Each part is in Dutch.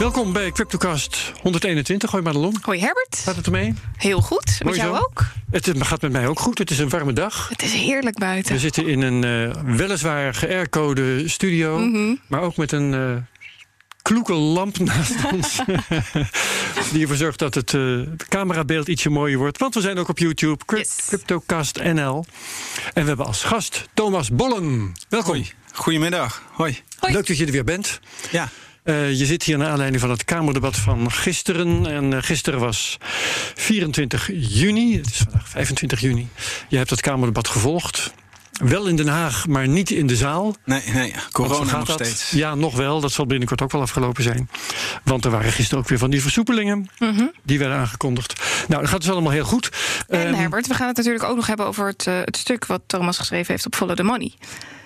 Welkom bij CryptoCast 121. Hoi Madelon. Hoi Herbert. Gaat het ermee? Heel goed. Met jou zo. ook? Het gaat met mij ook goed. Het is een warme dag. Het is heerlijk buiten. We zitten in een eh, weliswaar geaircode studio, Mhm. maar ook met een eh kloeke lamp naast ons. Die ervoor zorgt dat het eh, camerabeeld ietsje mooier wordt. Want we zijn ook op YouTube, Yes. CryptoCast NL. En we hebben als gast Thomas Bollen. Welkom. Hoi. Goedemiddag. Hoi. Hoi. Leuk dat je er weer bent. Ja. Eh, je zit hier naar aanleiding van het Kamerdebat van gisteren. En eh, gisteren was 24 juni. Het is vandaag 25 juni. Je hebt het Kamerdebat gevolgd. Wel in Den Haag, maar niet in de zaal. Nee, nee. Corona nog dat. steeds. Ja, nog wel. Dat zal binnenkort ook wel afgelopen zijn. Want er waren gisteren ook weer van die versoepelingen. Mhm. Die werden aangekondigd. Nou, dat gaat dus allemaal heel goed. En Ehm, Herbert, we gaan het natuurlijk ook nog hebben over het, eh, het stuk wat Thomas geschreven heeft op Follow the Money.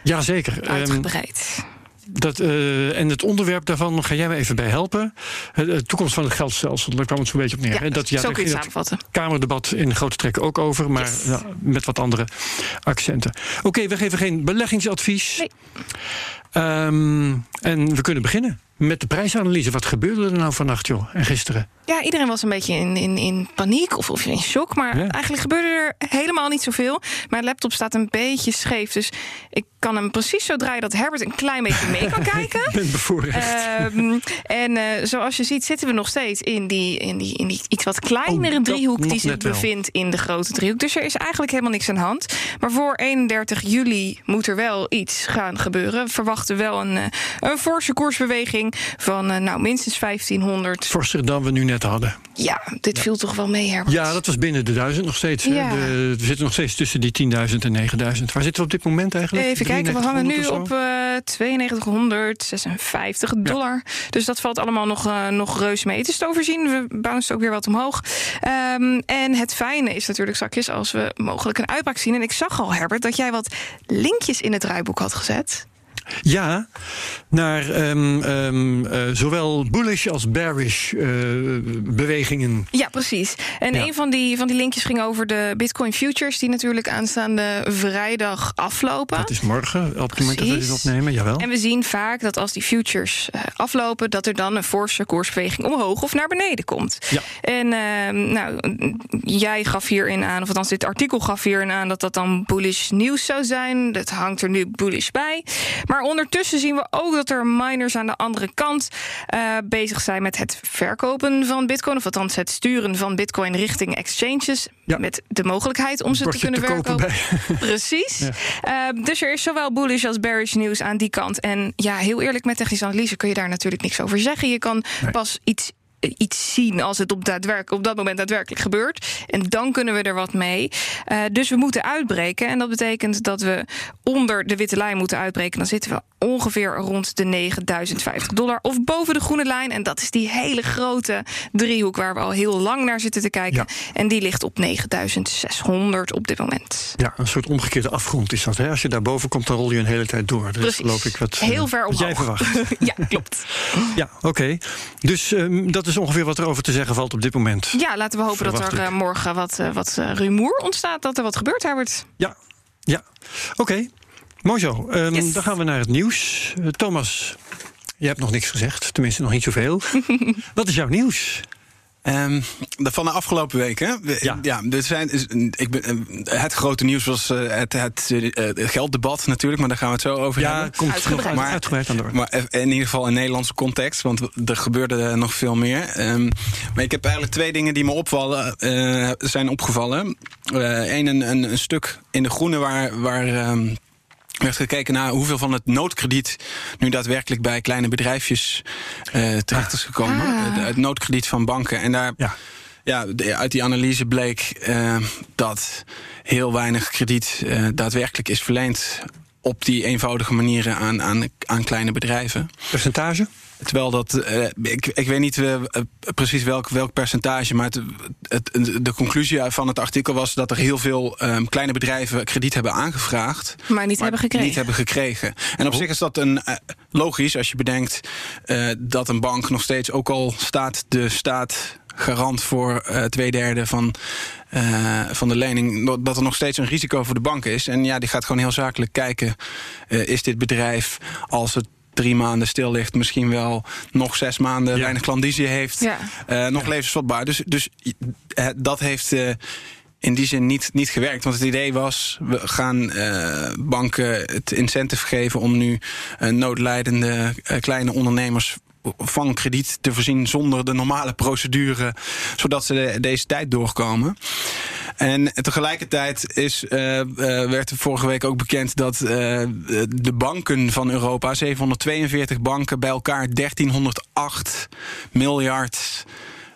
Ja, zeker. Ehm, Uitgebreid. Dat, eh, en het onderwerp daarvan ga jij me even bij helpen. De de toekomst van het geldstelsel, daar kwam het zo'n beetje op neer. ja, hè? dat, zo daar kun je samenvatten. Kamerdebat in grote trekken ook over, maar Yes. ja, met wat andere accenten. Oké, we geven geen beleggingsadvies. Nee. Ehm, en we kunnen beginnen met de prijsanalyse. Wat gebeurde er nou vannacht, joh, en gisteren? Ja, iedereen was een beetje in, in, in paniek of, of in shock. Maar Ja. eigenlijk gebeurde er helemaal niet zoveel. Mijn laptop staat een beetje scheef. Dus ik kan hem precies zo draaien dat Herbert een klein beetje mee kan kijken. Ik ben bevoorrecht. Ehm, en eh, zoals je ziet zitten we nog steeds in die, in die, in die iets wat kleinere Oh, driehoek die zich bevindt in de grote driehoek. Dus er is eigenlijk helemaal niks aan de hand. Maar voor 31 juli moet er wel iets gaan gebeuren. We verwachten wel een, eh, een forse koersbeweging van eh, nou, minstens 1500. Forser dan we nu net hadden. Ja, dit viel toch wel mee, Herbert? Ja, dat was binnen de duizend nog steeds. hè. Ja. De- we zitten nog steeds tussen die 10.000 en 9.000. Waar zitten we op dit moment eigenlijk? Even kijken, we hangen nu 9300 of op zo? eh 9256 dollar. Dus dat valt allemaal nog, eh, nog reus mee. Het is te overzien, we bouncen ook weer wat omhoog. Ehm, en het fijne is natuurlijk zakjes als we mogelijk een uitbraak zien. En ik zag al, Herbert, dat jij wat linkjes in het draaiboek had gezet. Ja, naar ehm, ehm, eh, zowel bullish als bearish eh, bewegingen. Ja, precies. En Ja. een van die, van die linkjes ging over de Bitcoin futures... die natuurlijk aanstaande vrijdag aflopen. Dat is morgen, op het moment dat we dit opnemen, jawel. En we zien vaak dat als die futures eh, aflopen, dat er dan een forse koersbeweging omhoog of naar beneden komt. Ja. En eh, nou, jij gaf hierin aan, of althans dit artikel gaf hierin aan dat dat dan bullish nieuws zou zijn. Dat hangt er nu bullish bij. Maar ondertussen zien we ook dat er miners aan de andere kant eh, bezig zijn met het verkopen van Bitcoin, of althans het sturen van Bitcoin richting exchanges. Ja. Met de mogelijkheid om ze te kunnen te kopen verkopen. Precies. Ja. Ehm, dus er is zowel bullish als bearish nieuws aan die kant. En ja, heel eerlijk, met technische analyse kun je daar natuurlijk niks over zeggen. Je kan Nee. pas iets, eh, iets zien als het op, op dat moment daadwerkelijk gebeurt. En dan kunnen we er wat mee. Eh, dus we moeten uitbreken. En dat betekent dat we onder de witte lijn moeten uitbreken. Dan zitten we ongeveer rond de 9050 dollar. Of boven de groene lijn. En dat is die hele grote driehoek waar we al heel lang naar zitten te kijken. Ja. En die ligt op 9600 op dit moment. Ja, een soort omgekeerde afgrond is dat. Hè? Als je daarboven komt, dan rol je een hele tijd door. Precies. geloof ik wat, eh, Heel ver wat jij omhoog. verwacht. ja, klopt. ja, oké. Dus ehm, dat is ongeveer wat er over te zeggen valt op dit moment. Ja, laten we hopen dat er ik. eh, morgen wat, eh, wat eh, rumoer ontstaat. Dat er wat gebeurt, Herbert. Ja, ja. Oké, mooi zo. Ehm, Yes. Dan gaan we naar het nieuws. Thomas, je hebt nog niks gezegd. Tenminste, nog niet zoveel. wat is jouw nieuws? Ehm, de- van de afgelopen weken. we- Ja. Ja, er zijn, ik ben, eh, het grote nieuws was eh, het, het, eh, het gelddebat natuurlijk, maar daar gaan we het zo over Ja, hebben. komt Uitgebreid. Maar- uitgebreid aan door. Maar in ieder geval in Nederlandse context, want er gebeurde nog veel meer. Ehm, maar ik heb eigenlijk twee dingen die me opvallen, eh, zijn opgevallen. Eén, een, een, een stuk in de groene waar. waar ehm, werd gekeken naar hoeveel van het noodkrediet nu daadwerkelijk bij kleine bedrijfjes eh, terecht is gekomen. Ah. Het, het noodkrediet van banken. En daar, Ja. ja, de- uit die analyse bleek eh, dat heel weinig krediet eh, daadwerkelijk is verleend op die eenvoudige manieren aan, aan, aan kleine bedrijven. Percentage? Terwijl dat, eh, ik, ik weet niet eh, precies welk, welk percentage, maar het, het, de conclusie van het artikel was dat er heel veel ehm, kleine bedrijven krediet hebben aangevraagd. Maar niet hebben gekregen. Niet hebben gekregen. En op Oh. zich is dat een, eh, logisch als je bedenkt eh, dat een bank nog steeds, ook al staat de staat garant voor eh, twee derde van, eh, van de lening, dat er nog steeds een risico voor de bank is. En ja, die gaat gewoon heel zakelijk kijken: eh, is dit bedrijf als het drie maanden stil ligt, misschien wel nog zes maanden Ja. weinig klandizie heeft, Ja. eh, nog levensvatbaar. Dus, dus eh, dat heeft eh, in die zin niet, niet gewerkt. Want het idee was, we gaan eh, banken het incentive geven om nu noodlijdende kleine ondernemers van krediet te voorzien zonder de normale procedure, zodat ze de- deze tijd doorkomen. En tegelijkertijd is, eh, eh, werd er vorige week ook bekend dat eh, de banken van Europa, 742 banken, bij elkaar 1308 miljard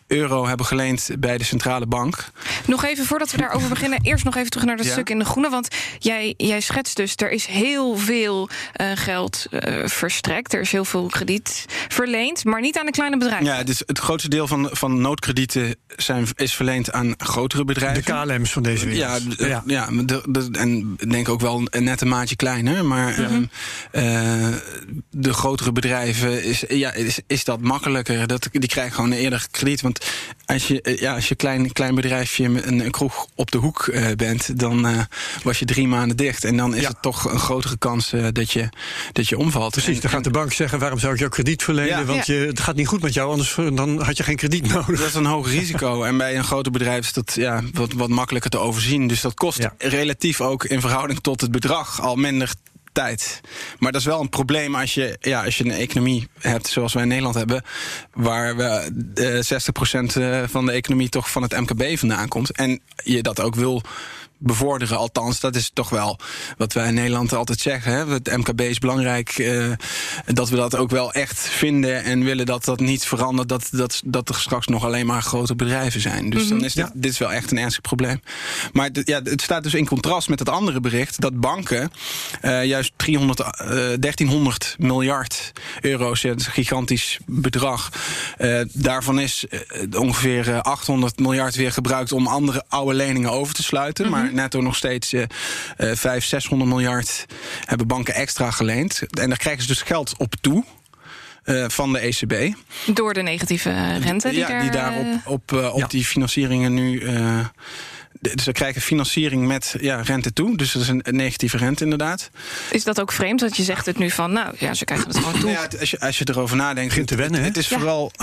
euro hebben geleend bij de centrale bank. Nog even voordat we daarover beginnen, eerst nog even terug naar dat Ja. stuk in de groene. Want jij, jij schetst dus, er is heel veel eh, geld eh, verstrekt. Er is heel veel krediet verleend, maar niet aan de kleine bedrijven. Ja, dus het grootste deel van, van noodkredieten zijn, is verleend aan grotere De bedrijven. KLM's van deze Ja, wereld. ja. maar de, de- en ik denk ook wel een net een maatje kleiner. Maar ehm, eh, de grotere bedrijven is, ja, is, is dat makkelijker. Dat, die krijgen gewoon eerder krediet. Want als je, eh, ja, als je klein, klein bedrijfje met een, een kroeg op de hoek eh, bent, dan eh, was je drie maanden dicht. En dan is Ja. het toch een grotere kans eh, dat, je, dat je omvalt. Precies, En- dan gaat de bank zeggen: waarom zou ik jou krediet verlenen? Ja. Want Ja. je, het gaat niet goed met jou, anders dan had je geen krediet nodig. Dat is een hoog risico. En bij een groter bedrijf is dat ja, wat, wat makkelijker te overzien. Dus dat kost Ja. relatief ook in verhouding tot het bedrag al minder tijd. Maar dat is wel een probleem als je, ja, als je een economie hebt zoals wij in Nederland hebben. Waar we, eh 60% eh, van de economie toch van het MKB vandaan komt. En je dat ook wil bevorderen. Althans, dat is toch wel wat wij in Nederland altijd zeggen. Hè? Het MKB is belangrijk. eh, dat we dat ook wel echt vinden en willen dat dat niet verandert. Dat, dat, dat er straks nog alleen maar grote bedrijven zijn. Dus dan is dit, Ja. dit is wel echt een ernstig probleem. Maar ja, het staat dus in contrast met het andere bericht dat banken eh, juist 300, eh, 1300 miljard euro's, ja, dat is een gigantisch bedrag. Eh, daarvan is eh, ongeveer eh, 800 miljard weer gebruikt om andere oude leningen over te sluiten. Maar netto nog steeds eh eh 500, 600 miljard hebben banken extra geleend. En daar krijgen ze dus geld op toe. eh, van de ECB. Door de negatieve eh, rente die, ja, daar, die daar eh, op, op, op Ja. die financieringen nu. eh, dus ze krijgen financiering met ja, rente toe. Dus dat is een, een negatieve rente, inderdaad. Is dat ook vreemd? Dat je zegt het nu van, nou ja, ze krijgen het gewoon toe. Nou ja, het- als, je, als je erover nadenkt. Begint te het- wennen, hè? Het, is Ja. vooral.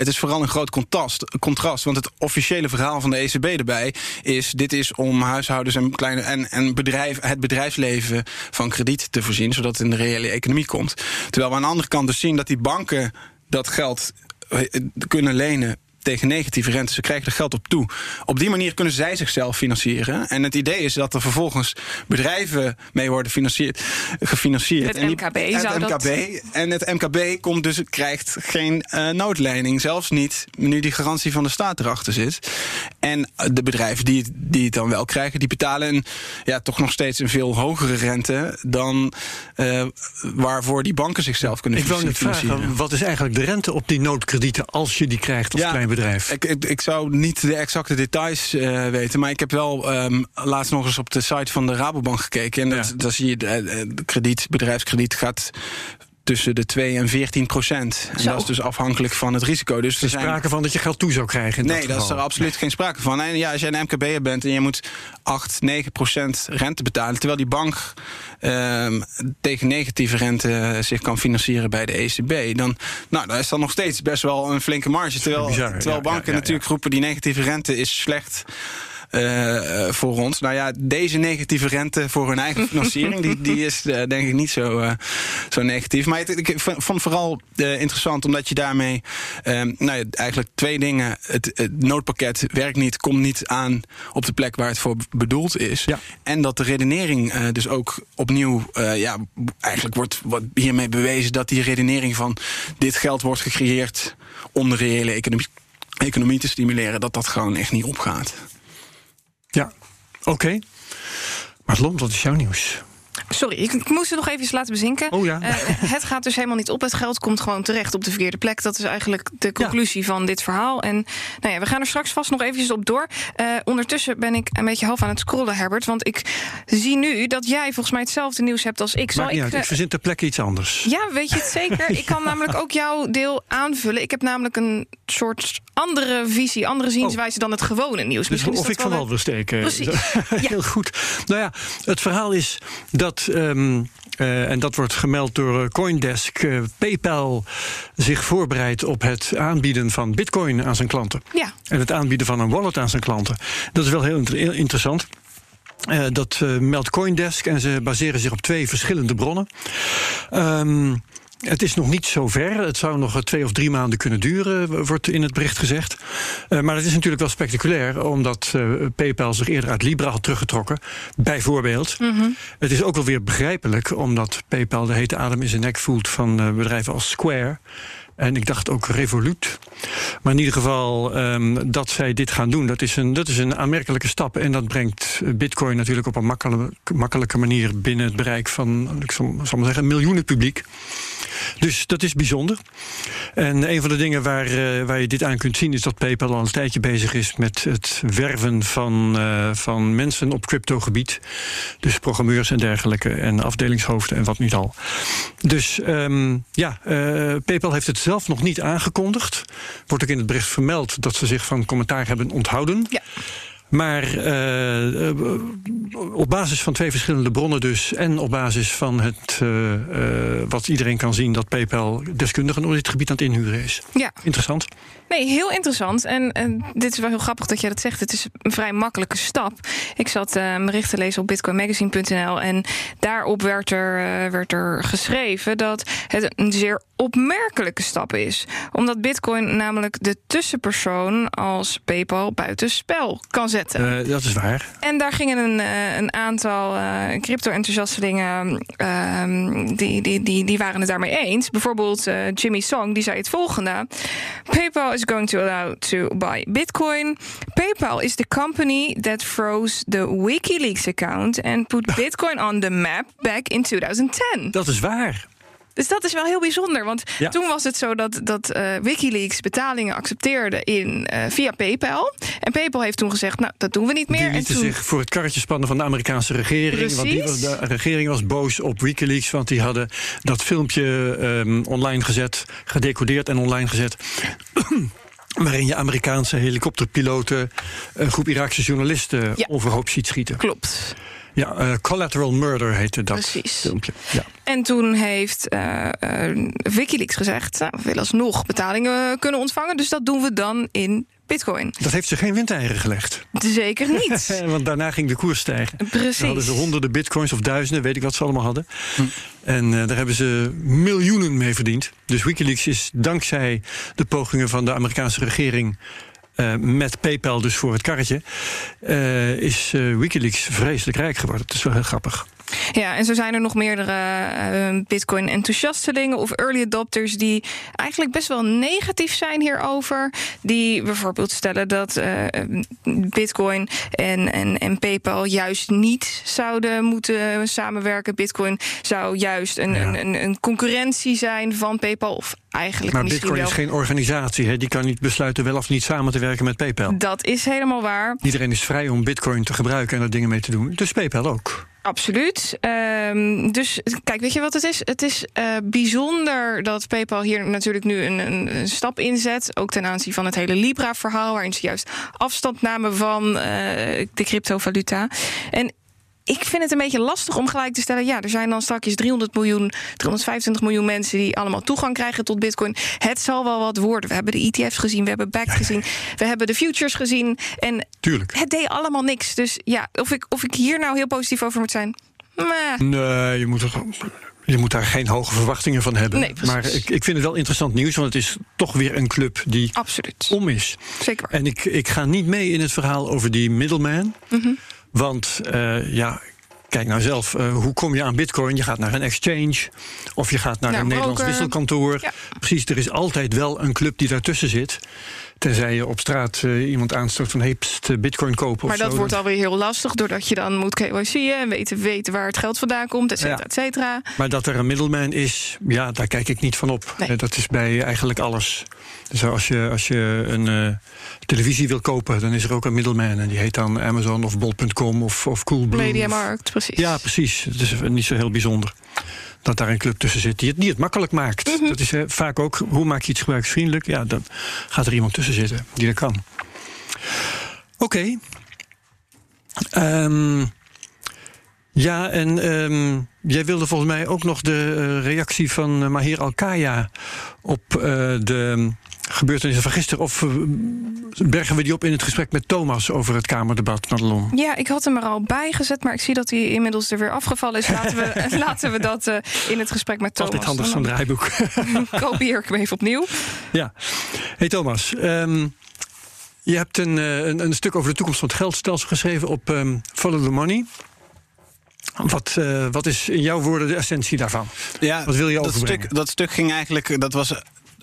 Het is vooral een groot contrast, contrast. Want het officiële verhaal van de ECB erbij is: dit is om huishoudens en, kleine, en, en bedrijf, het bedrijfsleven van krediet te voorzien, zodat het in de reële economie komt. Terwijl we aan de andere kant dus zien dat die banken dat geld eh, kunnen lenen tegen negatieve rente. Ze krijgen er geld op toe. Op die manier kunnen zij zichzelf financieren. En het idee is dat er vervolgens bedrijven mee worden gefinancierd. Het En die- MKB het zou dat- MKB. En het MKB komt dus, krijgt geen eh, noodlening. Zelfs niet nu die garantie van de staat erachter zit. En de bedrijven die, het- die het dan wel krijgen, die betalen een, ja, toch nog steeds een veel hogere rente dan eh, waarvoor die banken zichzelf kunnen Ik wou net financieren. vragen: wat is eigenlijk de rente op die noodkredieten als je die krijgt als Ja, klein bedrijf? Ik, ik, ik zou niet de exacte details eh, weten, maar ik heb wel ehm, laatst nog eens op de site van de Rabobank gekeken. En dat, Ja. daar zie je, eh, eh, de krediet, bedrijfskrediet gaat tussen de 2 en 14 procent. En Zo. dat is dus afhankelijk van het risico. Dus Er is sprake van dat je geld toe zou krijgen. Nee, dat dat is er absoluut geen sprake van. En ja, als jij een MKB'er bent en je moet 8, 9 procent rente betalen... terwijl die bank ehm, tegen negatieve rente zich kan financieren bij de ECB... dan, nou, dan is dat nog steeds best wel een flinke marge. Terwijl, bizar, terwijl ja, banken ja, ja, natuurlijk ja. roepen... die negatieve rente is slecht... eh, eh, voor ons. Nou ja, deze negatieve rente voor hun eigen financiering, die, die is eh, denk ik niet zo, eh, zo negatief. Maar het, ik vond het vooral interessant omdat je daarmee, ehm, nou ja, eigenlijk twee dingen. Het, het noodpakket werkt niet, komt niet aan op de plek waar het voor bedoeld is. Ja. En dat de redenering eh, dus ook opnieuw, eh, ja, eigenlijk wordt, wordt hiermee bewezen dat die redenering van dit geld wordt gecreëerd om de reële economie, economie te stimuleren, dat dat gewoon echt niet opgaat. Ja, oké. Maar Lom, wat is jouw nieuws? Sorry, ik, moest het nog even laten bezinken. Oh ja. Eh, het gaat dus helemaal niet op. Het geld komt gewoon terecht op de verkeerde plek. Dat is eigenlijk de conclusie van dit verhaal. En nou ja, we gaan er straks vast nog eventjes op door. Eh, ondertussen ben ik een beetje half aan het scrollen, Herbert. Want ik zie nu dat jij volgens mij hetzelfde nieuws hebt als ik. Zal Maakt niet ik, uit, eh, ik verzin ter plekke iets anders. ja, weet je het zeker? Ik kan namelijk ook jouw deel aanvullen. Ik heb namelijk een soort andere visie, andere zienswijze dan het gewone nieuws. Dus Misschien is of ik van wel wil steken. Precies. Heel goed. Nou ja, het verhaal is dat ehm, Uh, en dat wordt gemeld door Coindesk. Uh, PayPal zich voorbereidt op het aanbieden van Bitcoin aan zijn klanten. Ja. En het aanbieden van een wallet aan zijn klanten. Dat is wel heel inter interessant. Uh, dat meldt Coindesk en ze baseren zich op twee verschillende bronnen. Um, het is nog niet zo ver. Het zou nog twee of drie maanden kunnen duren, wordt in het bericht gezegd. Uh, maar het is natuurlijk wel spectaculair, omdat uh, PayPal zich eerder uit Libra had teruggetrokken. Bijvoorbeeld. Mm -hmm. Het is ook wel weer begrijpelijk, omdat PayPal de hete adem in zijn nek voelt van uh, bedrijven als Square. En ik dacht ook Revolut. Maar in ieder geval um, dat zij dit gaan doen, dat is, een, dat is een aanmerkelijke stap. En dat brengt Bitcoin natuurlijk op een makkelijke, makkelijke manier binnen het bereik van, ik zal, zal maar zeggen, miljoenen publiek. Dus dat is bijzonder. En een van de dingen waar, uh, waar je dit aan kunt zien is dat PayPal al een tijdje bezig is met het werven van, uh, van mensen op cryptogebied. Dus programmeurs en dergelijke en afdelingshoofden en wat niet al. Dus um, ja, uh, PayPal heeft het zelf nog niet aangekondigd. Wordt ook in het bericht vermeld dat ze zich van commentaar hebben onthouden. Ja. Maar uh, op basis van twee verschillende bronnen dus... en op basis van het, uh, uh, wat iedereen kan zien... dat PayPal deskundigen op dit gebied aan het inhuren is. Ja. Interessant. Nee, heel interessant. En, en dit is wel heel grappig dat jij dat zegt. Het is een vrij makkelijke stap. Ik zat uh, berichten te lezen op bitcoinmagazine.nl... en daarop werd er, werd er geschreven dat het een zeer opmerkelijke stap is. Omdat bitcoin namelijk de tussenpersoon als PayPal buitenspel kan zetten. Uh, dat is waar. En daar gingen een, een aantal crypto-enthousiastelingen... die, die, die, die waren het daarmee eens. Bijvoorbeeld Jimmy Song, die zei het volgende. PayPal is going to allow to buy Bitcoin. PayPal is the company that froze the WikiLeaks account and put Bitcoin on the map back in 2010. Dat is waar. Dus dat is wel heel bijzonder. Want ja. toen was het zo dat, dat uh, Wikileaks betalingen accepteerde in, uh, via PayPal. En PayPal heeft toen gezegd, nou, dat doen we niet meer. Die lieten en toen... zich voor het karretje spannen van de Amerikaanse regering. Precies. Want die, de regering was boos op Wikileaks. Want die hadden dat filmpje um, online gezet, gedecodeerd en online gezet. waarin je Amerikaanse helikopterpiloten een groep Iraakse journalisten ja. overhoop ziet schieten. Klopt. Ja, uh, Collateral Murder heette dat Precies. filmpje. Ja. En toen heeft uh, uh, Wikileaks gezegd... Nou, we willen alsnog betalingen kunnen ontvangen... dus dat doen we dan in bitcoin. Dat heeft ze geen windeieren gelegd. Zeker niet. Want daarna ging de koers stijgen. Precies. Dan hadden ze honderden bitcoins of duizenden, weet ik wat ze allemaal hadden. Hm. En uh, daar hebben ze miljoenen mee verdiend. Dus Wikileaks is dankzij de pogingen van de Amerikaanse regering... Uh, met PayPal dus voor het karretje, uh, is uh, Wikileaks vreselijk rijk geworden. Dat is wel heel grappig. Ja, en zo zijn er nog meerdere uh, Bitcoin-enthousiastelingen of early adopters die eigenlijk best wel negatief zijn hierover. Die bijvoorbeeld stellen dat uh, Bitcoin en, en, en PayPal juist niet zouden moeten samenwerken. Bitcoin zou juist een, ja. een, een, concurrentie zijn van PayPal. Of eigenlijk maar misschien Bitcoin wel. is geen organisatie. Hè? Die kan niet besluiten wel of niet samen te werken met PayPal. Dat is helemaal waar. Iedereen is vrij om Bitcoin te gebruiken en er dingen mee te doen. Dus PayPal ook. Absoluut. Um, dus kijk, weet je wat het is? Het is uh, bijzonder dat PayPal hier natuurlijk nu een, een, een, stap inzet. Ook ten aanzien van het hele Libra-verhaal, waarin ze juist afstand namen van uh, de cryptovaluta. En ik vind het een beetje lastig om gelijk te stellen... ja, er zijn dan straks 300 miljoen, 325 miljoen mensen... die allemaal toegang krijgen tot bitcoin. Het zal wel wat worden. We hebben de ETF's gezien, we hebben BACT gezien... we hebben de futures gezien. En Tuurlijk. het deed allemaal niks. Dus ja, of ik, of ik hier nou heel positief over moet zijn... Nee, je moet er... Je moet daar geen hoge verwachtingen van hebben. Nee, maar ik, ik vind het wel interessant nieuws, want het is toch weer een club die Absoluut. om is. Zeker. En ik, ik ga niet mee in het verhaal over die middleman. Mm -hmm. Want uh, ja, kijk nou zelf, uh, hoe kom je aan bitcoin? Je gaat naar een exchange of je gaat naar een Nederlands wisselkantoor. Ja. Precies, er is altijd wel een club die daartussen zit. Tenzij je op straat uh, iemand aanstoot van hey, pst, bitcoin kopen Maar of dat zo. wordt alweer heel lastig, doordat je dan moet KYC'en en weten, weten waar het geld vandaan komt, et cetera, Ja. et cetera. Maar dat er een middleman is, ja, daar kijk ik niet van op. Nee. Eh, Dat is bij eigenlijk alles. Dus als je, als je een uh, televisie wil kopen, dan is er ook een middleman. En die heet dan Amazon of Bol.com of, of Coolblue. Mediamarkt, precies. Ja, precies. Het is niet zo heel bijzonder dat daar een club tussen zit die het, die het makkelijk maakt. Mhm. Dat is uh, vaak ook, hoe maak je iets gebruiksvriendelijk? Ja, dan gaat er iemand tussen zitten die dat kan. Oké. Okay. Um, ja, en um, jij wilde volgens mij ook nog de uh, reactie van uh, Mahir Al-Kaya op uh, de gebeurtenissen van gisteren. Of bergen we die op in het gesprek met Thomas over het Kamerdebat, Madelon? Ja, ik had hem er al bij gezet, maar ik zie dat hij inmiddels er weer afgevallen is. Laten we, laten we dat in het gesprek met Thomas. Altijd handig zo'n draaiboek. Kopieer ik hem even opnieuw. Ja. Hey Thomas. Um, je hebt een, een, een, stuk over de toekomst van het geldstelsel geschreven op um, Follow the Money. Wat, uh, wat is in jouw woorden de essentie daarvan? Ja, wat wil je dat stuk, dat stuk ging eigenlijk, dat was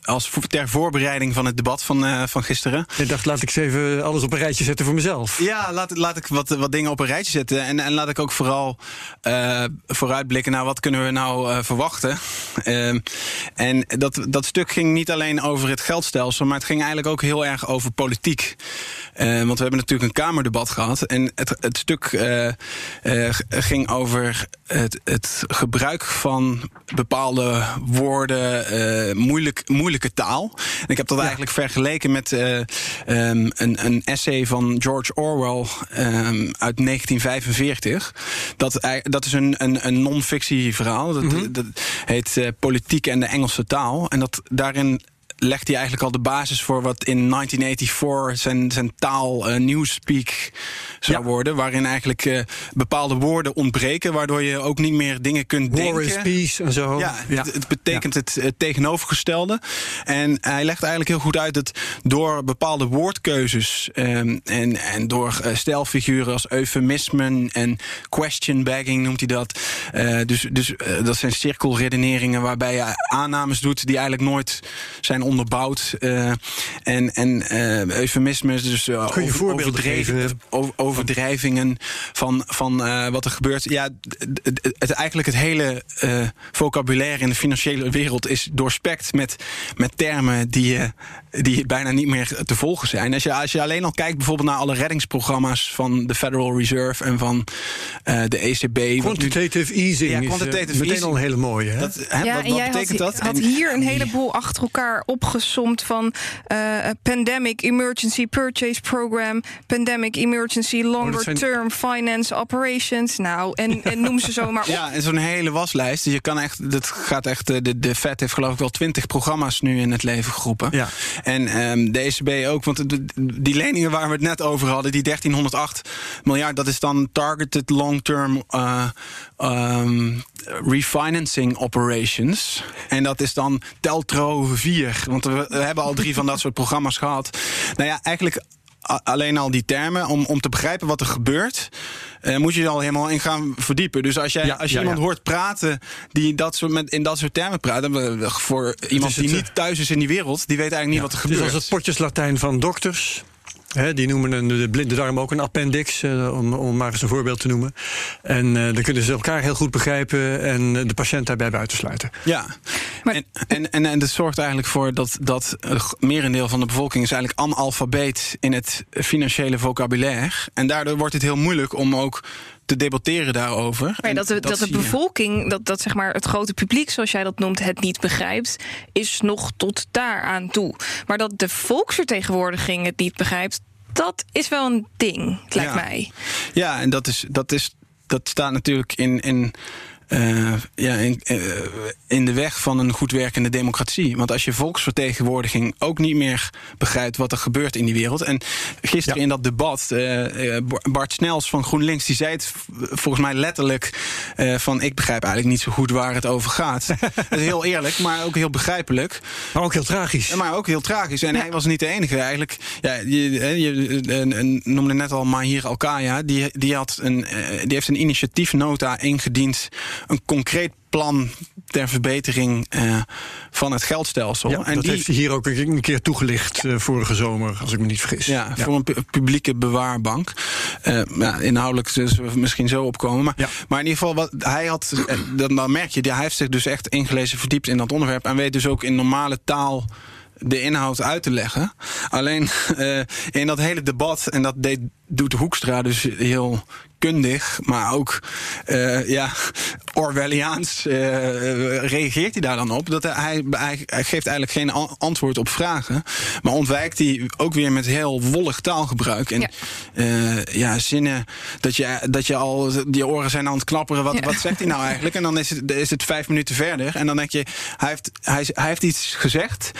als ter voorbereiding van het debat van, uh, van gisteren. Ik dacht, laat ik eens even alles op een rijtje zetten voor mezelf. Ja, laat, laat ik wat, wat dingen op een rijtje zetten. En, en laat ik ook vooral uh, vooruitblikken naar wat kunnen we nou uh, verwachten. en dat, dat stuk ging niet alleen over het geldstelsel, maar het ging eigenlijk ook heel erg over politiek. want we hebben natuurlijk een Kamerdebat gehad. En het, het stuk ging over het, het gebruik van bepaalde woorden, moeilijk, moeilijk taal. En ik heb dat ja. eigenlijk vergeleken met uh, um, een, een, essay van George Orwell um, uit 1945. Dat, dat is een, een, een non-fictie verhaal. Dat, mm -hmm. dat heet uh, Politiek en de Engelse taal. En dat daarin legt hij eigenlijk al de basis voor wat in 1984 zijn, zijn taal uh, newspeak zou ja. worden. Waarin eigenlijk uh, bepaalde woorden ontbreken, waardoor je ook niet meer dingen kunt War denken. peace en zo. Ja, ja. Het, het, betekent ja. het, het, tegenovergestelde. En hij legt eigenlijk heel goed uit dat door bepaalde woordkeuzes um, en, en door uh, stijlfiguren als eufemismen en question bagging noemt hij dat. dus dus dat zijn cirkelredeneringen waarbij je aannames doet die eigenlijk nooit zijn onderbouwd. Uh, en en uh, eufemismes, dus uh, Kun je voorbeelden geven? overdrijvingen van, van wat er gebeurt. Ja, het, eigenlijk het hele vocabulaire in de financiële wereld is doorspekt met, met termen die, die bijna niet meer te volgen zijn. Als je, als je alleen al kijkt bijvoorbeeld naar alle reddingsprogramma's van de Federal Reserve en van de ECB. Quantitative nu, easing ja, quantitative is meteen easing. al een hele mooie. Hè? Dat, hè, ja, wat, en wat jij betekent had, dat? had En- hier een heleboel achter elkaar opgesomd van uh, Pandemic Emergency Purchase Program, Pandemic Emergency Longer zijn- Term Finance Operations. Nou, en, en noem ze zomaar op. Ja, en zo'n hele waslijst. Dus je kan echt, dat gaat echt, eh, de, de FED heeft geloof ik wel twintig programma's nu in het leven geroepen. Ja. En ehm, de ECB ook, want die leningen waar we het net over hadden, die 1308 miljard, dat is dan targeted long-term uh, um, refinancing operations. En dat is dan Teltro 4, want we, we hebben al drie van dat soort programma's gehad. Nou ja, eigenlijk alleen al die termen, om, om te begrijpen wat er gebeurt, eh, moet je er al helemaal in gaan verdiepen. Dus als, jij, Ja, als je ja, iemand ja. hoort praten die dat soort, met, in dat soort termen praat, dan, eh, voor iemand die eh, niet thuis is in die wereld, die weet eigenlijk niet wat er gebeurt. als het potjes Latijn van dokters. Hè, die noemen een, de blinde darm ook een appendix, eh, om, om maar eens een voorbeeld te noemen. En eh, dan kunnen ze elkaar heel goed begrijpen en eh, de patiënt daarbij buitensluiten. Ja, Maar- en, en, en, en dat zorgt eigenlijk voor dat, dat merendeel van de bevolking is eigenlijk analfabeet in het financiële vocabulaire. En daardoor wordt het heel moeilijk om ook te debatteren daarover. Maar dat de, dat de bevolking, dat, dat zeg maar het grote publiek, zoals jij dat noemt, het niet begrijpt, is nog tot daar aan toe. Maar dat de volksvertegenwoordiging het niet begrijpt, dat is wel een ding, lijkt Ja. mij. Ja, en dat, is, dat, is, dat staat natuurlijk in, in, eh, ja, in, eh, in de weg van een goed werkende democratie. Want als je volksvertegenwoordiging ook niet meer begrijpt wat er gebeurt in die wereld. En gisteren Ja. in dat debat, eh, Bart Snels van GroenLinks, die zei het volgens mij letterlijk van ik begrijp eigenlijk niet zo goed waar het over gaat. dat is heel eerlijk, maar ook heel begrijpelijk. Maar ook heel tragisch. Maar ook heel tragisch. En hij was niet de enige eigenlijk. Ja, je, je eh, noemde net al Mahir Alkaya. Die, die, had een, die heeft een initiatiefnota ingediend. Een concreet plan ter verbetering eh, van het geldstelsel. Ja, en dat die, heeft hij hier ook een keer toegelicht eh, vorige zomer, als ik me niet vergis. ja, voor een pu- publieke bewaarbank. Ja, inhoudelijk zullen we misschien zo opkomen. Maar, maar in ieder geval, wat hij had, dan, dan merk je, hij heeft zich dus echt ingelezen, verdiept in dat onderwerp. En weet dus ook in normale taal de inhoud uit te leggen. Alleen in dat hele debat, en dat deed, doet Hoekstra dus heel kundig, maar ook uh, ja, Orwelliaans uh, reageert hij daar dan op. Dat hij, hij, hij, geeft eigenlijk geen antwoord op vragen, maar ontwijkt hij ook weer met heel wollig taalgebruik. En ja, uh, ja zinnen dat je, dat je al, je oren zijn aan het knapperen, wat, wat zegt hij nou eigenlijk? En dan is het, is het vijf minuten verder en dan denk je, hij heeft, hij, hij heeft iets gezegd,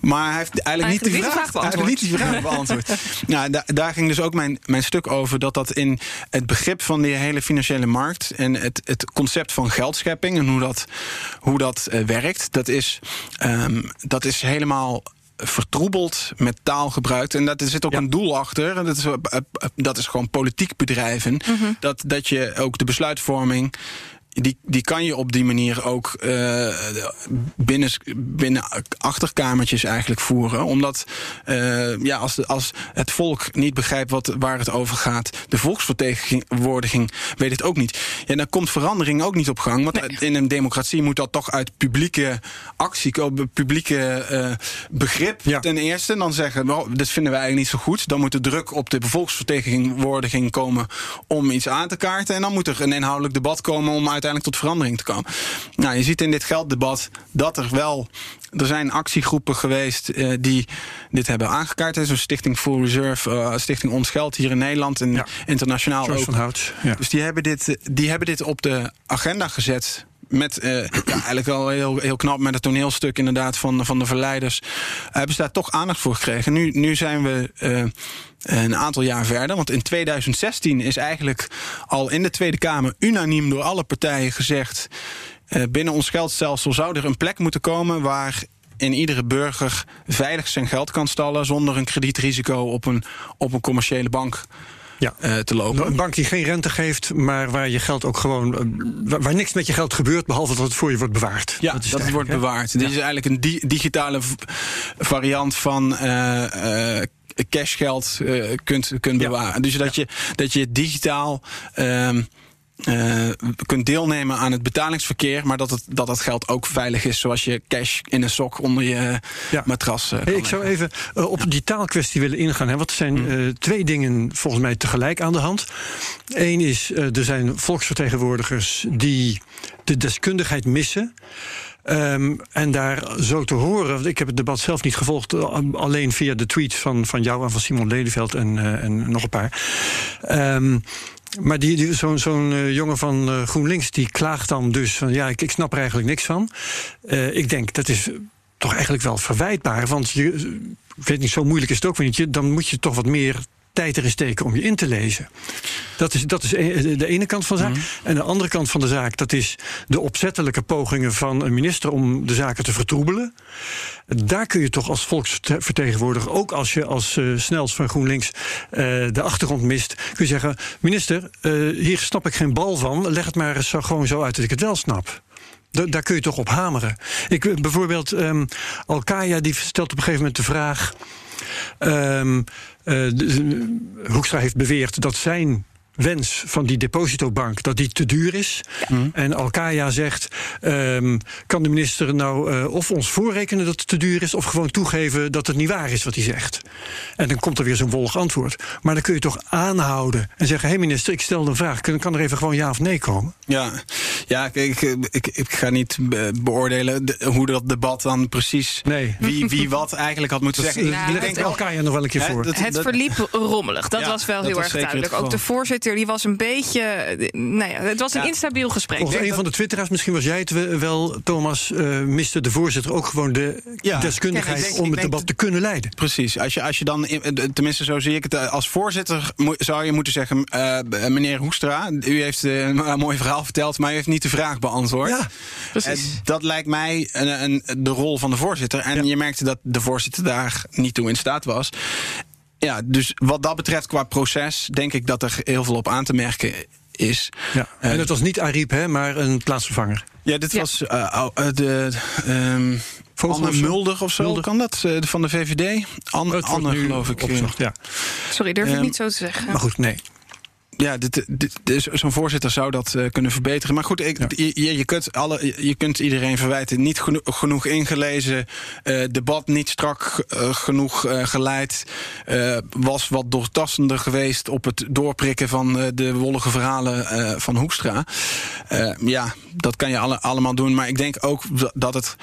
maar hij heeft eigenlijk, niet, de vraag, vraag beantwoord. Hij heeft niet de vraag beantwoord. nou, da, daar ging dus ook mijn, mijn stuk over, dat dat in het begrip van die hele financiële markt en het, het concept van geldschepping en hoe dat, hoe dat uh, werkt, dat is, um, dat is helemaal vertroebeld met taalgebruik. En dat, er zit ook een doel achter. En dat is, uh, dat is gewoon politiek bedrijven. Mm -hmm. dat, dat je ook de besluitvorming die, die kan je op die manier ook uh, binnen, binnen achterkamertjes eigenlijk voeren. Omdat uh, ja, als, de, als het volk niet begrijpt wat, waar het over gaat, de volksvertegenwoordiging weet het ook niet. Ja, dan komt verandering ook niet op gang. Want in een democratie moet dat toch uit publieke actie publieke uh, begrip ja. ten eerste. En dan zeggen, well, dit vinden wij eigenlijk niet zo goed. Dan moet de druk op de volksvertegenwoordiging komen om iets aan te kaarten. En dan moet er een inhoudelijk debat komen om uit uiteindelijk tot verandering te komen. Nou, je ziet in dit gelddebat dat er wel. Er zijn actiegroepen geweest uh, die dit hebben aangekaart. Zo'n Stichting Full Reserve, uh, Stichting Ons Geld hier in Nederland en ja. internationaal George ook. Van Hout, ja. Dus die hebben, dit, die hebben dit op de agenda gezet met uh, ja, eigenlijk wel heel, heel knap met het toneelstuk inderdaad van, van de verleiders. hebben ze daar toch aandacht voor gekregen. Nu, nu zijn we uh, een aantal jaar verder. Want in 2016 is eigenlijk al in de Tweede Kamer unaniem door alle partijen gezegd. Binnen ons geldstelsel zou er een plek moeten komen waar in iedere burger veilig zijn geld kan stallen zonder een kredietrisico op een, op een commerciële bank ja. Uh, te lopen. Een bank die geen rente geeft, maar waar je geld ook gewoon. waar, waar niks met je geld gebeurt, behalve dat het voor je wordt bewaard. Ja, dat, dat het wordt bewaard. Ja. Dit is eigenlijk een di digitale variant van. Uh, cashgeld kunt, kunt bewaren. Dus dat je, dat je digitaal. Uh, uh, kunt deelnemen aan het betalingsverkeer, maar dat het, dat het geld ook veilig is, zoals je cash in een sok onder je ja. matras. Uh, hey, ik zou even uh, op die taalkwestie willen ingaan. Hè, want er zijn hmm. twee dingen volgens mij tegelijk aan de hand. Eén is, er zijn volksvertegenwoordigers die de deskundigheid missen. Um, en daar zo te horen, want ik heb het debat zelf niet gevolgd, alleen via de tweets van, van jou en van Simon Lelyveld en, en nog een paar. Um, maar die, zo'n uh, jongen van uh, GroenLinks die klaagt dan dus van ja, ik, snap er eigenlijk niks van. Uh, ik denk dat is toch eigenlijk wel verwijtbaar. Want je, weet niet, zo moeilijk is het ook niet. Dan moet je toch wat meer tijd erin steken om je in te lezen. Dat is, dat is de ene kant van de zaak. Mm. En de andere kant van de zaak, dat is de opzettelijke pogingen van een minister om de zaken te vertroebelen. Daar kun je toch als volksvertegenwoordiger, ook als je als uh, snels van GroenLinks uh, de achtergrond mist, kun je zeggen: minister, uh, hier snap ik geen bal van. Leg het maar eens zo, gewoon zo uit dat ik het wel snap. daar kun je toch op hameren. Ik, bijvoorbeeld, um, Alkaya die stelt op een gegeven moment de vraag. Um, uh, Hoekstra heeft beweerd dat zijn wens van die depositobank dat die te duur is. Ja. En Alkaya zegt: um, kan de minister nou uh, of ons voorrekenen dat het te duur is, of gewoon toegeven dat het niet waar is wat hij zegt? En dan komt er weer zo'n wollig antwoord. Maar dan kun je toch aanhouden en zeggen: hé hey minister, ik stel een vraag. Kan, kan er even gewoon ja of nee komen? Ja, ja ik, ik, ik ga niet beoordelen de, hoe dat debat dan precies. Nee. Wie, wie wat eigenlijk had moeten zeggen. Nou, ik denk Alkaya nog wel een keer voor. Het, het verliep rommelig. Dat ja, was wel heel erg duidelijk. Ook de voorzitter die was een beetje. Nou ja, het was een ja. instabiel gesprek. Volgens een van de twitteraars, misschien was jij het wel, Thomas, uh, miste de voorzitter ook gewoon de ja. deskundigheid denk, om het debat te kunnen leiden. Precies. Als je, als je dan, tenminste zo zie ik het, eh, als voorzitter zou je moeten zeggen: uh, meneer Hoekstra, u heeft een mooi verhaal verteld, maar u heeft niet de vraag beantwoord. Ja, precies. En dat lijkt mij een, een, de rol van de voorzitter. En je merkte dat de voorzitter daar niet toe in staat was ja, dus wat dat betreft qua proces denk ik dat er heel veel op aan te merken is. Ja. En het was niet Ariep, hè, maar een plaatsvervanger. Ja, dit ja. was uh, de. Um, Anne Mulder of zo, Mulder. kan dat? Uh, van de VVD? Anne, Anne geloof ik. Opzocht, ja. Sorry, durf ik um, niet zo te zeggen. Maar goed, nee. Ja, dit, dit, dus zo'n voorzitter zou dat uh, kunnen verbeteren. Maar goed, ik, je, je, kunt alle, je kunt iedereen verwijten. Niet geno genoeg ingelezen, uh, debat niet strak uh, genoeg geleid. was wat doortastender geweest op het doorprikken van de wollige verhalen van Hoekstra. ja, dat kan je alle, allemaal doen. Maar ik denk ook dat het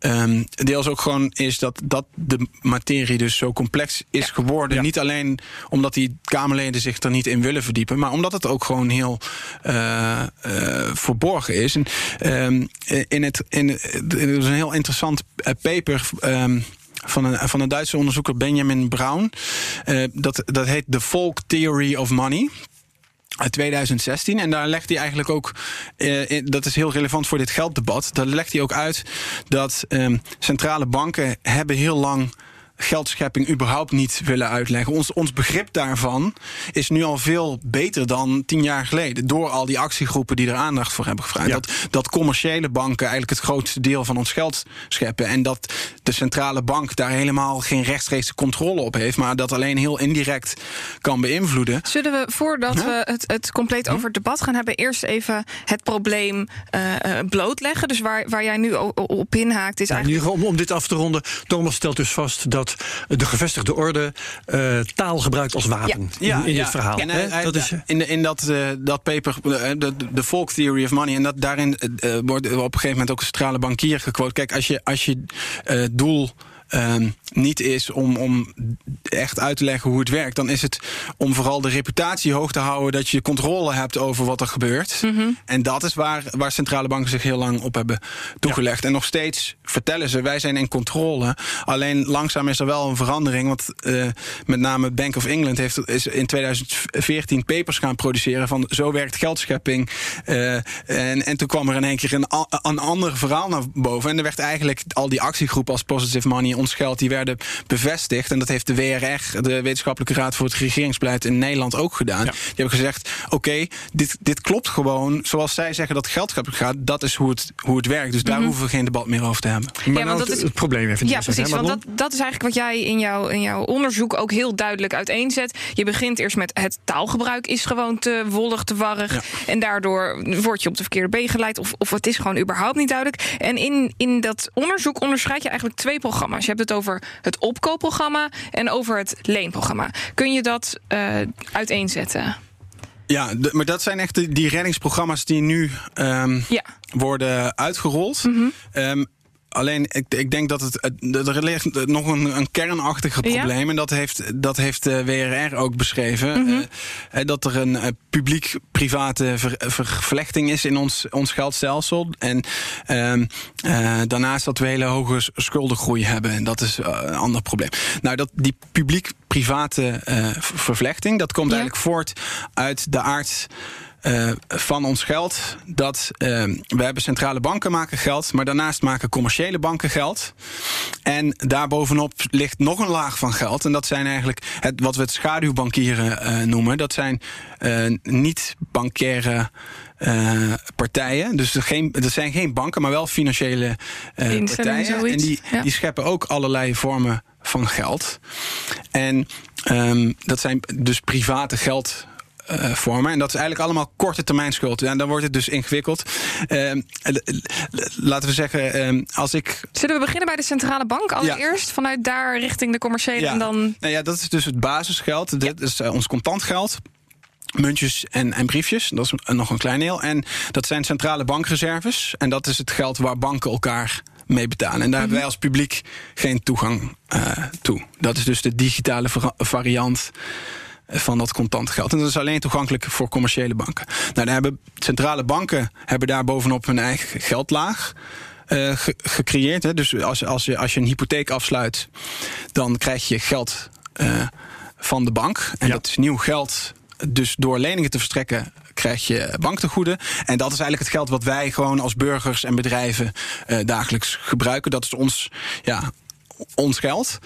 Um, deels ook gewoon is dat, dat de materie dus zo complex is geworden. Niet alleen omdat die Kamerleden zich er niet in willen verdiepen, maar omdat het ook gewoon heel uh, uh, verborgen is. En, um, in het, in, het is een heel interessant eh, paper. Um, van een, van een Duitse onderzoeker Benjamin Brown. Uh, dat, dat heet The Folk Theory of Money uit 2016. En daar legt hij eigenlijk ook, eh, dat is heel relevant voor dit gelddebat, daar legt hij ook uit dat eh, centrale banken hebben heel lang geldschepping überhaupt niet willen uitleggen. Ons, ons begrip daarvan is nu al veel beter dan tien jaar geleden. Door al die actiegroepen die er aandacht voor hebben gevraagd. Dat, dat commerciële banken eigenlijk het grootste deel van ons geld scheppen. En dat de centrale bank daar helemaal geen rechtstreekse controle op heeft. Maar dat alleen heel indirect kan beïnvloeden. Zullen we voordat we het, het compleet over het debat gaan hebben, eerst even het probleem uh, blootleggen? Dus waar, waar jij nu op inhaakt is eigenlijk. om, om dit af te ronden. Thomas stelt dus vast dat de gevestigde orde uh, taal gebruikt als wapen ja. in, in dit verhaal. En, dat is, in, in dat, uh, dat paper, de, de folk theory of money, en dat, daarin wordt op een gegeven moment ook een centrale bankier gequote. Kijk, als je, als je doel um, niet is om, om echt uit te leggen hoe het werkt, dan is het om vooral de reputatie hoog te houden dat je controle hebt over wat er gebeurt. Mm -hmm. En dat is waar, waar centrale banken zich heel lang op hebben toegelegd. Ja. En nog steeds vertellen ze, wij zijn in controle. Alleen langzaam is er wel een verandering. Want uh, met name Bank of England heeft is in 2014 papers gaan produceren van zo werkt geldschepping. Uh, en, en toen kwam er in één keer een, een ander verhaal naar boven. En er werd eigenlijk al die actiegroep als Positive Money ons geld, die werden bevestigd. En dat heeft de WRR, de Wetenschappelijke Raad voor het Regeringsbeleid in Nederland ook gedaan. Die hebben gezegd: oké, dit, dit klopt gewoon. Zoals zij zeggen dat geldschap gaat, dat is hoe het, hoe het werkt. Dus daar mm -hmm. hoeven we geen debat meer over te hebben. Maar ja, nou, dat het, is, het probleem even. Ja, precies. Want dat, dat is eigenlijk wat jij in, jouw in jouw onderzoek ook heel duidelijk uiteenzet. Je begint eerst met het taalgebruik is gewoon te wollig, te warrig. Ja. En daardoor word je op de verkeerde been geleid. Of, of het is gewoon überhaupt niet duidelijk. En in, in dat onderzoek onderscheid je eigenlijk twee programma's. Je hebt het over het opkoopprogramma en over het leenprogramma. Kun je dat uh, uiteenzetten? Ja, maar dat zijn echt die reddingsprogramma's die nu um, ja. worden uitgerold. Mm -hmm. um, Alleen, ik, ik denk dat het. Er ligt nog een, een kernachtige probleem. Ja? En dat heeft, dat heeft de WRR ook beschreven. Mm -hmm. uh, dat er een uh, publiek-private ver, vervlechting is in ons, ons geldstelsel. En uh, daarnaast dat we hele hoge schuldengroei hebben. En dat is een ander probleem. Nou, dat, die publiek-private vervlechting, dat komt ja. eigenlijk voort uit de aard. Uh, van ons geld. Dat uh, we hebben centrale banken maken geld, maar daarnaast maken commerciële banken geld. En daarbovenop ligt nog een laag van geld. En dat zijn eigenlijk het, wat we het schaduwbankieren uh, noemen. Dat zijn niet bankaire. Uh, partijen. Dus er, geen, er zijn geen banken, maar wel financiële uh, partijen. En die, ja. die scheppen ook allerlei vormen van geld. En um, dat zijn dus private geld uh, vormen. En dat is eigenlijk allemaal korte termijn schuld. En dan wordt het dus ingewikkeld. Uh, laten we zeggen, uh, als ik. Zullen we beginnen bij de centrale bank allereerst? Ja. Vanuit daar richting de commerciële ja. en dan. Nou ja, dat is dus het basisgeld. Ja. Dit is uh, ons contantgeld muntjes en, en, briefjes. Dat is nog een klein deel. En dat zijn centrale bankreserves. En dat is het geld waar banken elkaar mee betalen. En daar mm -hmm. hebben wij als publiek geen toegang uh, toe. Dat is dus de digitale variant van dat contant geld. En dat is alleen toegankelijk voor commerciële banken. Nou, dan hebben centrale banken hebben daar bovenop hun eigen geldlaag. Uh, ge gecreëerd. Hè. Dus als, als, je, als je een hypotheek afsluit, dan krijg je geld uh, van de bank. En ja. dat is nieuw geld. Dus door leningen te verstrekken krijg je banktegoeden. En dat is eigenlijk het geld wat wij gewoon als burgers en bedrijven uh, dagelijks gebruiken. Dat is ons, ja, ons geld.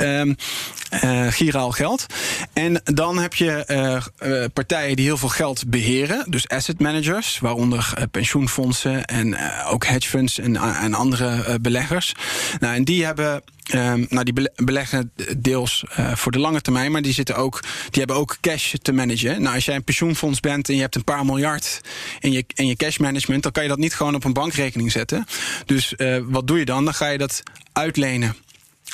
Um, uh, giraal geld. En dan heb je uh, partijen die heel veel geld beheren. Dus asset managers, waaronder pensioenfondsen en ook hedge funds en, en andere beleggers. Nou, en die hebben Um, nou, die beleggen deels uh, voor de lange termijn, maar die, zitten ook, die hebben ook cash te managen. Nou, als jij een pensioenfonds bent en je hebt een paar miljard in je, in je cash management, dan kan je dat niet gewoon op een bankrekening zetten. Dus wat doe je dan? Dan ga je dat uitlenen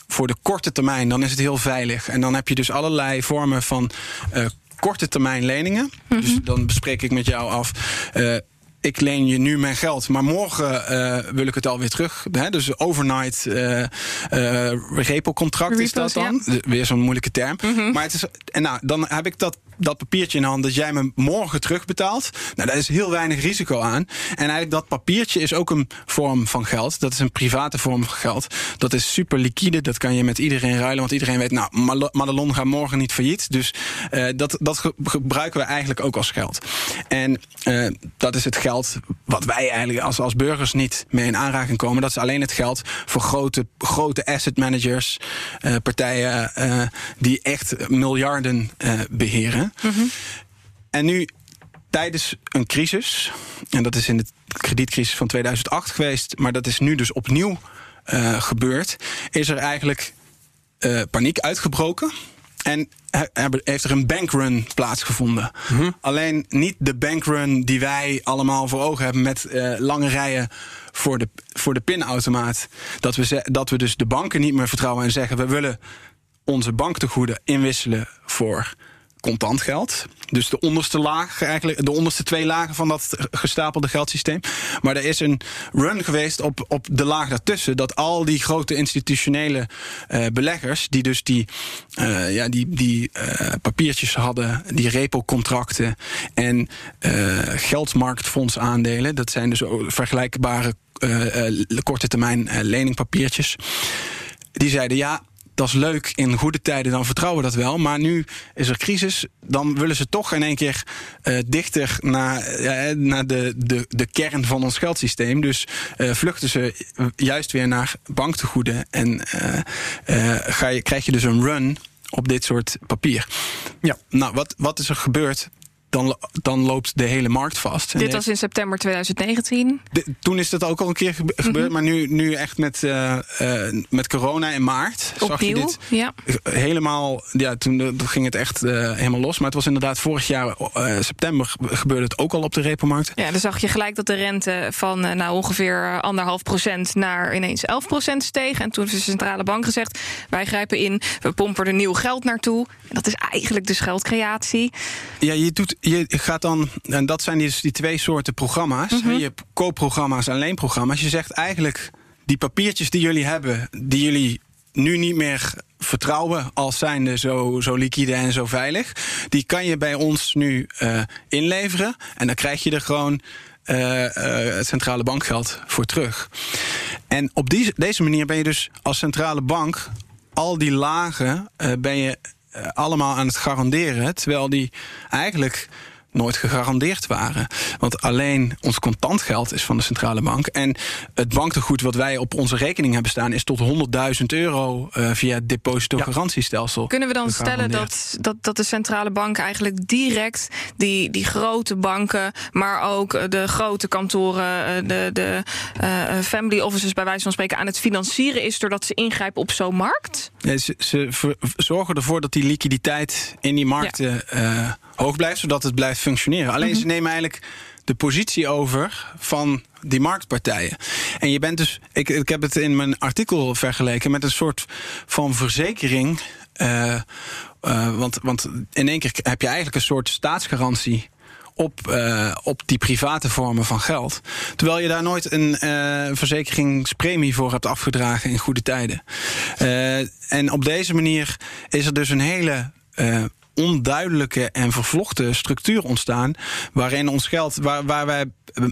voor de korte termijn, dan is het heel veilig. En dan heb je dus allerlei vormen van uh, korte termijn leningen. Mm -hmm. Dus dan bespreek ik met jou af. Uh, ik leen je nu mijn geld, maar morgen uh, wil ik het alweer terug. Hè? Dus overnight uh, uh, repo-contract is dat dan. Ja. Weer zo'n moeilijke term. Mm -hmm. Maar het is, en nou, dan heb ik dat dat papiertje in hand dat jij me morgen terugbetaalt. Nou, daar is heel weinig risico aan. En eigenlijk dat papiertje is ook een vorm van geld. Dat is een private vorm van geld. Dat is super liquide. Dat kan je met iedereen ruilen. Want iedereen weet, nou, Madelon gaat morgen niet failliet. Dus uh, dat, dat gebruiken we eigenlijk ook als geld. En uh, dat is het geld wat wij eigenlijk als, als burgers niet mee in aanraking komen. Dat is alleen het geld voor grote, grote asset managers, uh, partijen die echt miljarden beheren. Mhm. En nu tijdens een crisis, en dat is in de kredietcrisis van 2008 geweest, maar dat is nu dus opnieuw uh, gebeurd, is er eigenlijk uh, paniek uitgebroken. En heeft er een bankrun plaatsgevonden. Mm Alleen niet de bankrun die wij allemaal voor ogen hebben met uh, lange rijen voor de, voor de pinautomaat. Dat we, dat we dus de banken niet meer vertrouwen en zeggen: we willen onze banktegoeden inwisselen voor contant geld. Dus de onderste laag, eigenlijk de onderste twee lagen van dat gestapelde geldsysteem. Maar er is een run geweest op, op de laag daartussen. Dat al die grote institutionele uh, beleggers, die dus die, uh, ja, die, die uh, papiertjes hadden, die repo-contracten en geldmarktfondsaandelen. Dat zijn dus vergelijkbare korte termijn leningpapiertjes. Die zeiden ja dat is leuk in goede tijden, dan vertrouwen we dat wel. Maar nu is er crisis, dan willen ze toch in één keer uh, dichter naar, uh, naar de, de, de kern van ons geldsysteem. Dus uh, vluchten ze juist weer naar banktegoeden. En ga je, krijg je dus een run op dit soort papier. Ja. Nou, wat, wat is er gebeurd? Dan, dan loopt de hele markt vast. Dit was in september 2019. toen is dat ook al een keer gebeurd, mhm. maar nu, nu echt met, uh, uh, met corona in maart. Opnieuw, zag je dit ja. helemaal. Ja, toen ging het echt uh, helemaal los. Maar het was inderdaad vorig jaar september gebeurde het ook al op de repomarkt. Ja, dan zag je gelijk dat de rente van nou, ongeveer anderhalf procent naar ineens 11 procent steeg. En toen heeft de centrale bank gezegd: wij grijpen in, we pompen er nieuw geld naartoe. En dat is eigenlijk de geldcreatie. Ja, je doet je gaat dan, en dat zijn dus die twee soorten programma's. Mm -hmm. Je hebt koopprogramma's en leenprogramma's. Je zegt eigenlijk, die papiertjes die jullie hebben, die jullie nu niet meer vertrouwen als zijnde zo, zo liquide en zo veilig, die kan je bij ons nu uh, inleveren. En dan krijg je er gewoon uh, uh, het centrale bankgeld voor terug. En op die, deze manier ben je dus als centrale bank al die lagen ben je eh, allemaal aan het garanderen. Terwijl die eigenlijk nooit gegarandeerd waren. Want alleen ons contantgeld is van de centrale bank. En het banktegoed wat wij op onze rekening hebben staan... is tot 100.000 euro uh, via het depositogarantiestelsel. Kunnen we dan stellen dat, dat, dat de centrale bank eigenlijk direct... Die, die grote banken, maar ook de grote kantoren... Eh, de, de uh, family offices bij wijze van spreken aan het financieren is... doordat ze ingrijpen op zo'n markt? Ze, zorgen ervoor dat die liquiditeit in die markten... Ja hoog blijft, zodat het blijft functioneren. Alleen mhm. ze nemen eigenlijk de positie over van die marktpartijen. En je bent dus, ik, ik heb het in mijn artikel vergeleken met een soort van verzekering. Uh, uh, want, want in één keer heb je eigenlijk een soort staatsgarantie op, uh, op die private vormen van geld. Terwijl je daar nooit een uh, verzekeringspremie voor hebt afgedragen in goede tijden. Uh, en op deze manier is er dus een hele onduidelijke en vervlochten structuur ontstaan. Waarin ons geld, waar, waar wij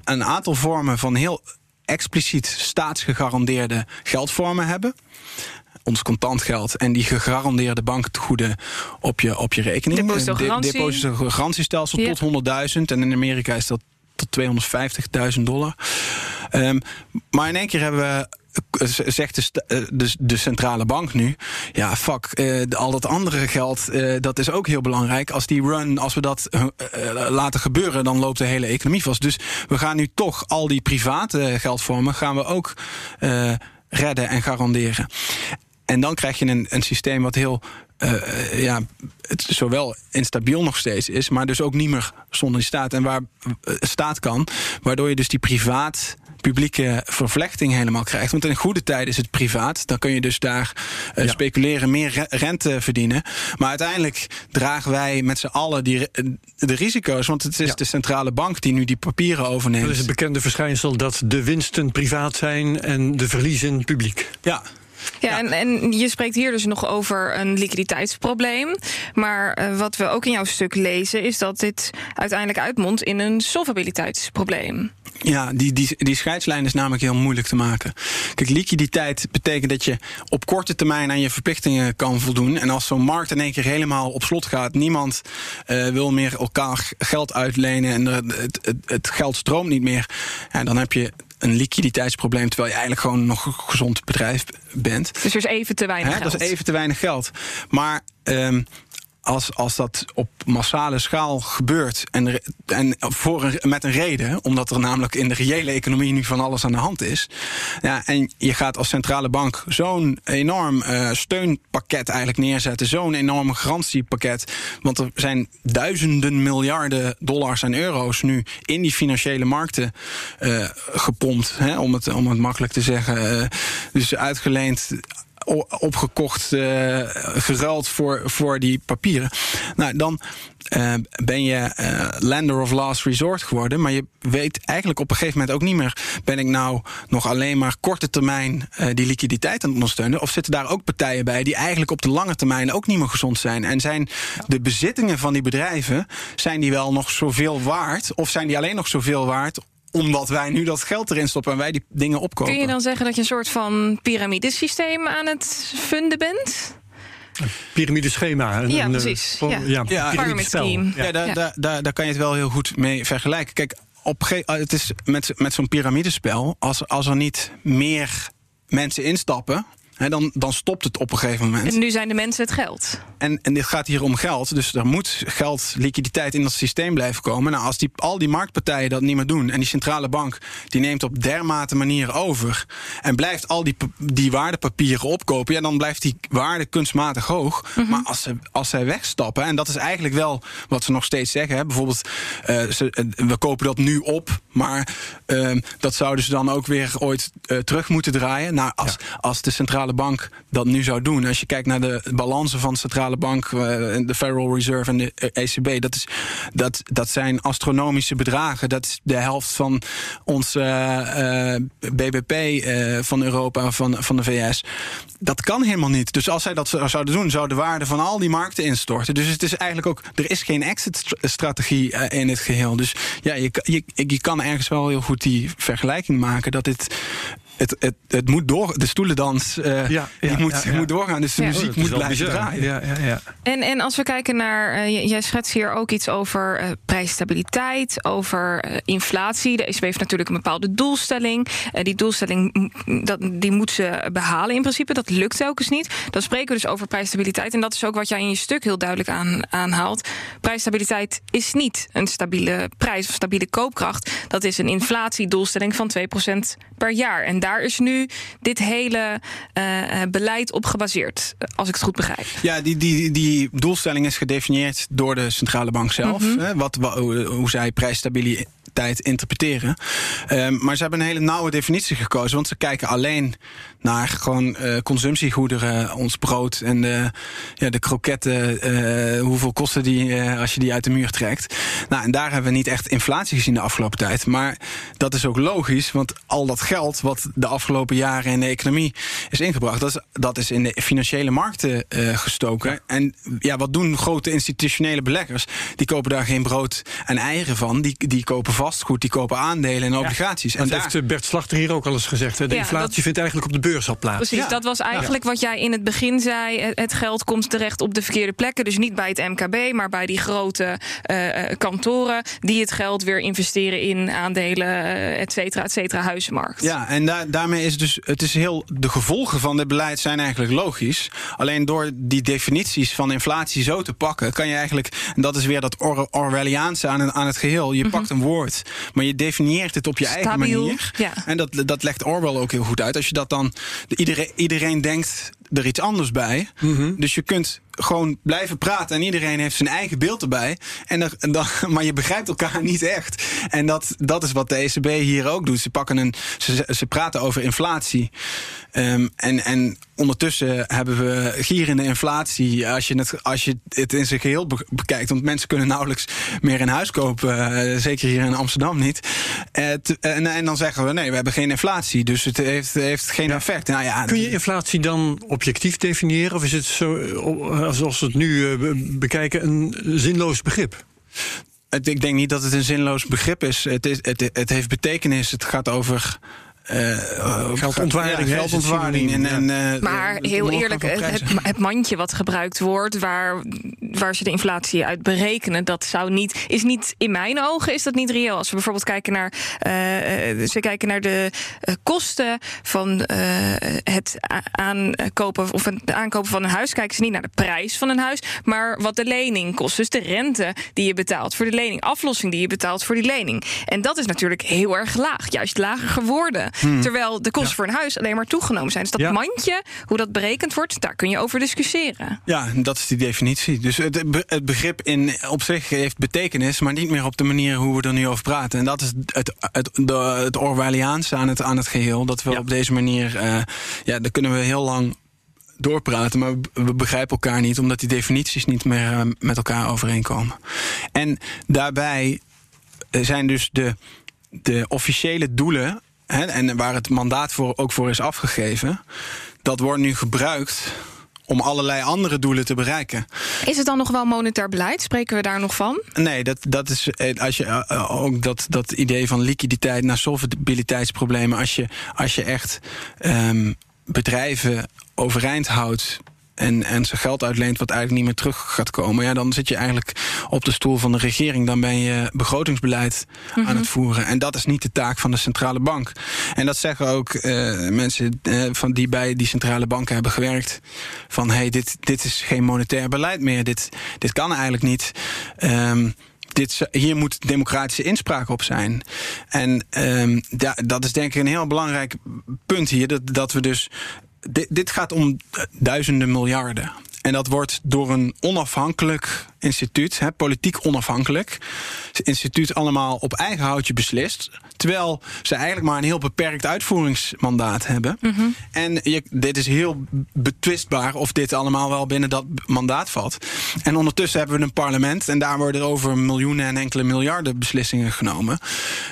een aantal vormen van heel expliciet staatsgegarandeerde geldvormen hebben ons contant geld en die gegarandeerde banktegoeden op je, op je rekening. Depositogarantie. Depositogarantiestelsel tot 100.000 en in Amerika is dat tot 250.000 dollar. Um, maar in één keer hebben we eh, zegt eh, de, de centrale bank nu... ja, fuck, eh, al dat andere geld, eh, dat is ook heel belangrijk. Als die run, als we dat laten gebeuren... dan loopt de hele economie vast. Dus we gaan nu toch al die private geldvormen... gaan we ook redden en garanderen. En dan krijg je een, een systeem wat heel... ja, het zowel instabiel nog steeds is, maar dus ook niet meer zonder staat. En waar staat kan, waardoor je dus die privaat publieke vervlechting helemaal krijgt. Want in goede tijden is het privaat. Dan kun je dus daar eh, Ja. speculeren, meer re- rente verdienen. Maar uiteindelijk dragen wij met z'n allen die, de risico's. Want het is Ja. de centrale bank die nu die papieren overneemt. Dat is het bekende verschijnsel dat de winsten privaat zijn en de verliezen publiek. Ja, Ja, En, en je spreekt hier dus nog over een liquiditeitsprobleem. Maar eh, wat we ook in jouw stuk lezen, is dat dit uiteindelijk uitmondt in een solvabiliteitsprobleem. Ja, die, die, die scheidslijn is namelijk heel moeilijk te maken. Kijk, liquiditeit betekent dat je op korte termijn aan je verplichtingen kan voldoen. En als zo'n markt in één keer helemaal op slot gaat, niemand eh, wil meer elkaar geld uitlenen en het, het, het geld stroomt niet meer, ja, dan heb je een liquiditeitsprobleem terwijl je eigenlijk gewoon nog een gezond bedrijf bent. Dus er is even te weinig Hè, geld. dat is even te weinig geld. Maar ehm, als, als dat op massale schaal gebeurt en, en voor met een reden, omdat er namelijk in de reële economie nu van alles aan de hand is. Ja, en je gaat als centrale bank zo'n enorm eh, steunpakket eigenlijk neerzetten, zo'n enorm garantiepakket. Want er zijn duizenden miljarden dollars en euro's nu in die financiële markten eh, gepompt, hè, om, het, om het makkelijk te zeggen. Eh, dus uitgeleend opgekocht, eh, geruild voor, voor die papieren. Nou, dan eh, ben je eh, lender of last resort geworden. Maar je weet eigenlijk op een gegeven moment ook niet meer... ben ik nou nog alleen maar korte termijn die liquiditeit aan het ondersteunen... of zitten daar ook partijen bij die eigenlijk op de lange termijn ook niet meer gezond zijn? En zijn de bezittingen van die bedrijven... zijn die wel nog zoveel waard? Of zijn die alleen nog zoveel waard omdat wij nu dat geld erin stoppen en wij die dingen opkopen? Kun je dan zeggen dat je een soort van piramidesysteem aan het funden bent? Piramideschema. een- Ja, een, precies. eh, Ja. Ja. Ja, daar, Ja. Daar, daar, daar kan je het wel heel goed mee vergelijken. Kijk, op, het is met, met zo'n piramidespel, als, als er niet meer mensen instappen, dan, dan stopt het op een gegeven moment. En nu zijn de mensen het geld. En, en dit gaat hier om geld. Dus er moet geld, liquiditeit in dat systeem blijven komen. Nou, als die, al die marktpartijen dat niet meer doen. en die centrale bank die neemt op dermate manier over. en blijft al die, die waardepapieren opkopen. ja, dan blijft die waarde kunstmatig hoog. Maar als, ze, als zij wegstappen. en dat is eigenlijk wel wat ze nog steeds zeggen. Hè, bijvoorbeeld, eh, ze, eh, we kopen dat nu op. maar ehm, dat zouden ze dan ook weer ooit eh, terug moeten draaien. Nou, als, als de centrale bank dat nu zou doen. als je kijkt naar de balansen van de centrale bank, eh, de Federal Reserve en de eh, ECB, dat, is, dat, dat zijn astronomische bedragen. Dat is de helft van ons BBP van Europa, van, van de VS. Dat kan helemaal niet. Dus als zij dat zo- zouden doen, zou de waarde van al die markten instorten. Dus het is eigenlijk ook, er is geen exit-strategie in het geheel. Dus ja, je, kan- je, je kan ergens wel heel goed die vergelijking maken dat dit. Het, het, het moet door, de stoelendans eh, Ja, die ja, moet, ja, ja. moet doorgaan. Dus de Ja. muziek Oh, moet blijven bizar. draaien. Ja, ja, ja. En, en als we kijken naar, eh, jij schetst hier ook iets over eh, prijsstabiliteit, over inflatie. De ECB heeft natuurlijk een bepaalde doelstelling. Die doelstelling dat, die moet ze behalen in principe. Dat lukt telkens niet. Dan spreken we dus over prijsstabiliteit. En dat is ook wat jij in je stuk heel duidelijk aan, aanhaalt. Prijsstabiliteit is niet een stabiele prijs of stabiele koopkracht. Dat is een inflatiedoelstelling van 2% per jaar. En daar is nu dit hele eh, eh, beleid op gebaseerd, als ik het goed begrijp. Ja, die, die, die doelstelling is gedefinieerd door de centrale bank zelf. hè, wat, wa- hoe, zij prijsstabiliteit interpreteren. Ehm, maar ze hebben een hele nauwe definitie gekozen. Want ze kijken alleen naar gewoon eh, consumptiegoederen, ons brood en de, ja, de kroketten. hoeveel kosten die als je die uit de muur trekt. Nou, en daar hebben we niet echt inflatie gezien de afgelopen tijd. Maar dat is ook logisch, want al dat geld wat de afgelopen jaren in de economie is ingebracht, dat is, dat is in de financiële markten eh, gestoken. En ja, wat doen grote institutionele beleggers? Die kopen daar geen brood en eieren van. Die, die kopen vastgoed, die kopen aandelen en obligaties. Dat en heeft eh, Bert Slachter hier ook al eens gezegd. Hè? De Ja, inflatie dat- vindt eigenlijk op de beurs al plaats. Precies, Ja. dat was eigenlijk wat jij in het begin zei. Het- geld komt terecht op de verkeerde plekken. Dus niet bij het MKB, maar bij die grote eh, eh, kantoren... die het geld weer investeren in aandelen, et cetera, et cetera, huizenmarkt. Ja, en daar, daar, daarmee is dus, het is heel, de gevolgen van dit beleid zijn eigenlijk logisch. Alleen door die definities van inflatie zo te pakken, kan je eigenlijk, en dat is weer dat Or Orwelliaanse aan, aan het geheel. Je pakt een woord, maar je definieert het op je eigen manier. ja. En dat, dat legt Orwell ook heel goed uit. Als je dat dan, iedereen, iedereen denkt er iets anders bij. Dus je kunt gewoon blijven praten en iedereen heeft zijn eigen beeld erbij. En er, dan, maar je begrijpt elkaar niet echt. En dat, dat is wat de ECB hier ook doet. Ze, pakken een, ze, ze praten over inflatie. Ehm, en, en ondertussen hebben we gierende inflatie. Als je het, als je het in zijn geheel be- bekijkt. Want mensen kunnen nauwelijks meer een huis kopen. eh, zeker hier in Amsterdam niet. Eh, te- en, en dan zeggen we nee, we hebben geen inflatie. Dus het heeft, heeft geen effect. Nou ja, Kun je inflatie dan objectief definiëren? Of is het zo, eh, zoals we het nu eh, be- bekijken, een zinloos begrip? Ik denk niet dat het een zinloos begrip is. Het, is, het, het heeft betekenis. Het gaat over. Eh, Geldontwaarding, Ja, geldontwaarding. En, en, eh, Maar de- de heel eerlijk, het, het, mandje wat gebruikt wordt, waar, waar ze de inflatie uit berekenen, dat zou niet, is niet, in mijn ogen is dat niet reëel. Als we bijvoorbeeld kijken naar, eh, eh, ze kijken naar de kosten van eh, het aankopen of het aankopen van een huis, kijken ze niet naar de prijs van een huis, maar wat de lening kost. Dus de rente die je betaalt voor de lening, aflossing die je betaalt voor die lening. En dat is natuurlijk heel erg laag, juist lager geworden. Terwijl de kosten voor een huis alleen maar toegenomen zijn. Dus dat Ja. mandje, hoe dat berekend wordt, daar kun je over discussiëren. Ja, dat is die definitie. Dus het, het begrip in, op zich heeft betekenis, maar niet meer op de manier hoe we er nu over praten. En dat is het, het, de, het Orwelliaanse aan het, aan het geheel. Dat we Ja. op deze manier, eh, ja, daar kunnen we heel lang doorpraten, maar we- we begrijpen elkaar niet, omdat die definities niet meer eh, met elkaar overeenkomen. En daarbij eh, zijn dus de, de officiële doelen, hè, en waar het mandaat voor, ook voor is afgegeven, dat wordt nu gebruikt om allerlei andere doelen te bereiken. Is het dan nog wel monetair beleid? Spreken we daar nog van? Nee, dat, dat is eh, als je eh, eh, ook dat, dat idee van liquiditeit naar solvabiliteitsproblemen. Als je, als je echt ehm, bedrijven overeind houdt. En, en zijn geld uitleent wat eigenlijk niet meer terug gaat komen. Ja, dan zit je eigenlijk op de stoel van de regering. Dan ben je begrotingsbeleid aan het voeren. En dat is niet de taak van de centrale bank. En dat zeggen ook eh, mensen eh, van die bij die centrale banken hebben gewerkt. Van hey, dit, dit is geen monetair beleid meer. Dit, dit kan eigenlijk niet. Ehm, dit, hier moet democratische inspraak op zijn. En da- dat is denk ik een heel belangrijk punt hier. Dat, dat we dus. Dit, dit gaat om duizenden miljarden. En dat wordt door een onafhankelijk instituut, hè, politiek onafhankelijk, instituut allemaal op eigen houtje beslist. Terwijl ze eigenlijk maar een heel beperkt uitvoeringsmandaat hebben. En je, dit is heel betwistbaar of dit allemaal wel binnen dat mandaat valt. En ondertussen hebben we een parlement en daar worden over miljoenen en enkele miljarden beslissingen genomen.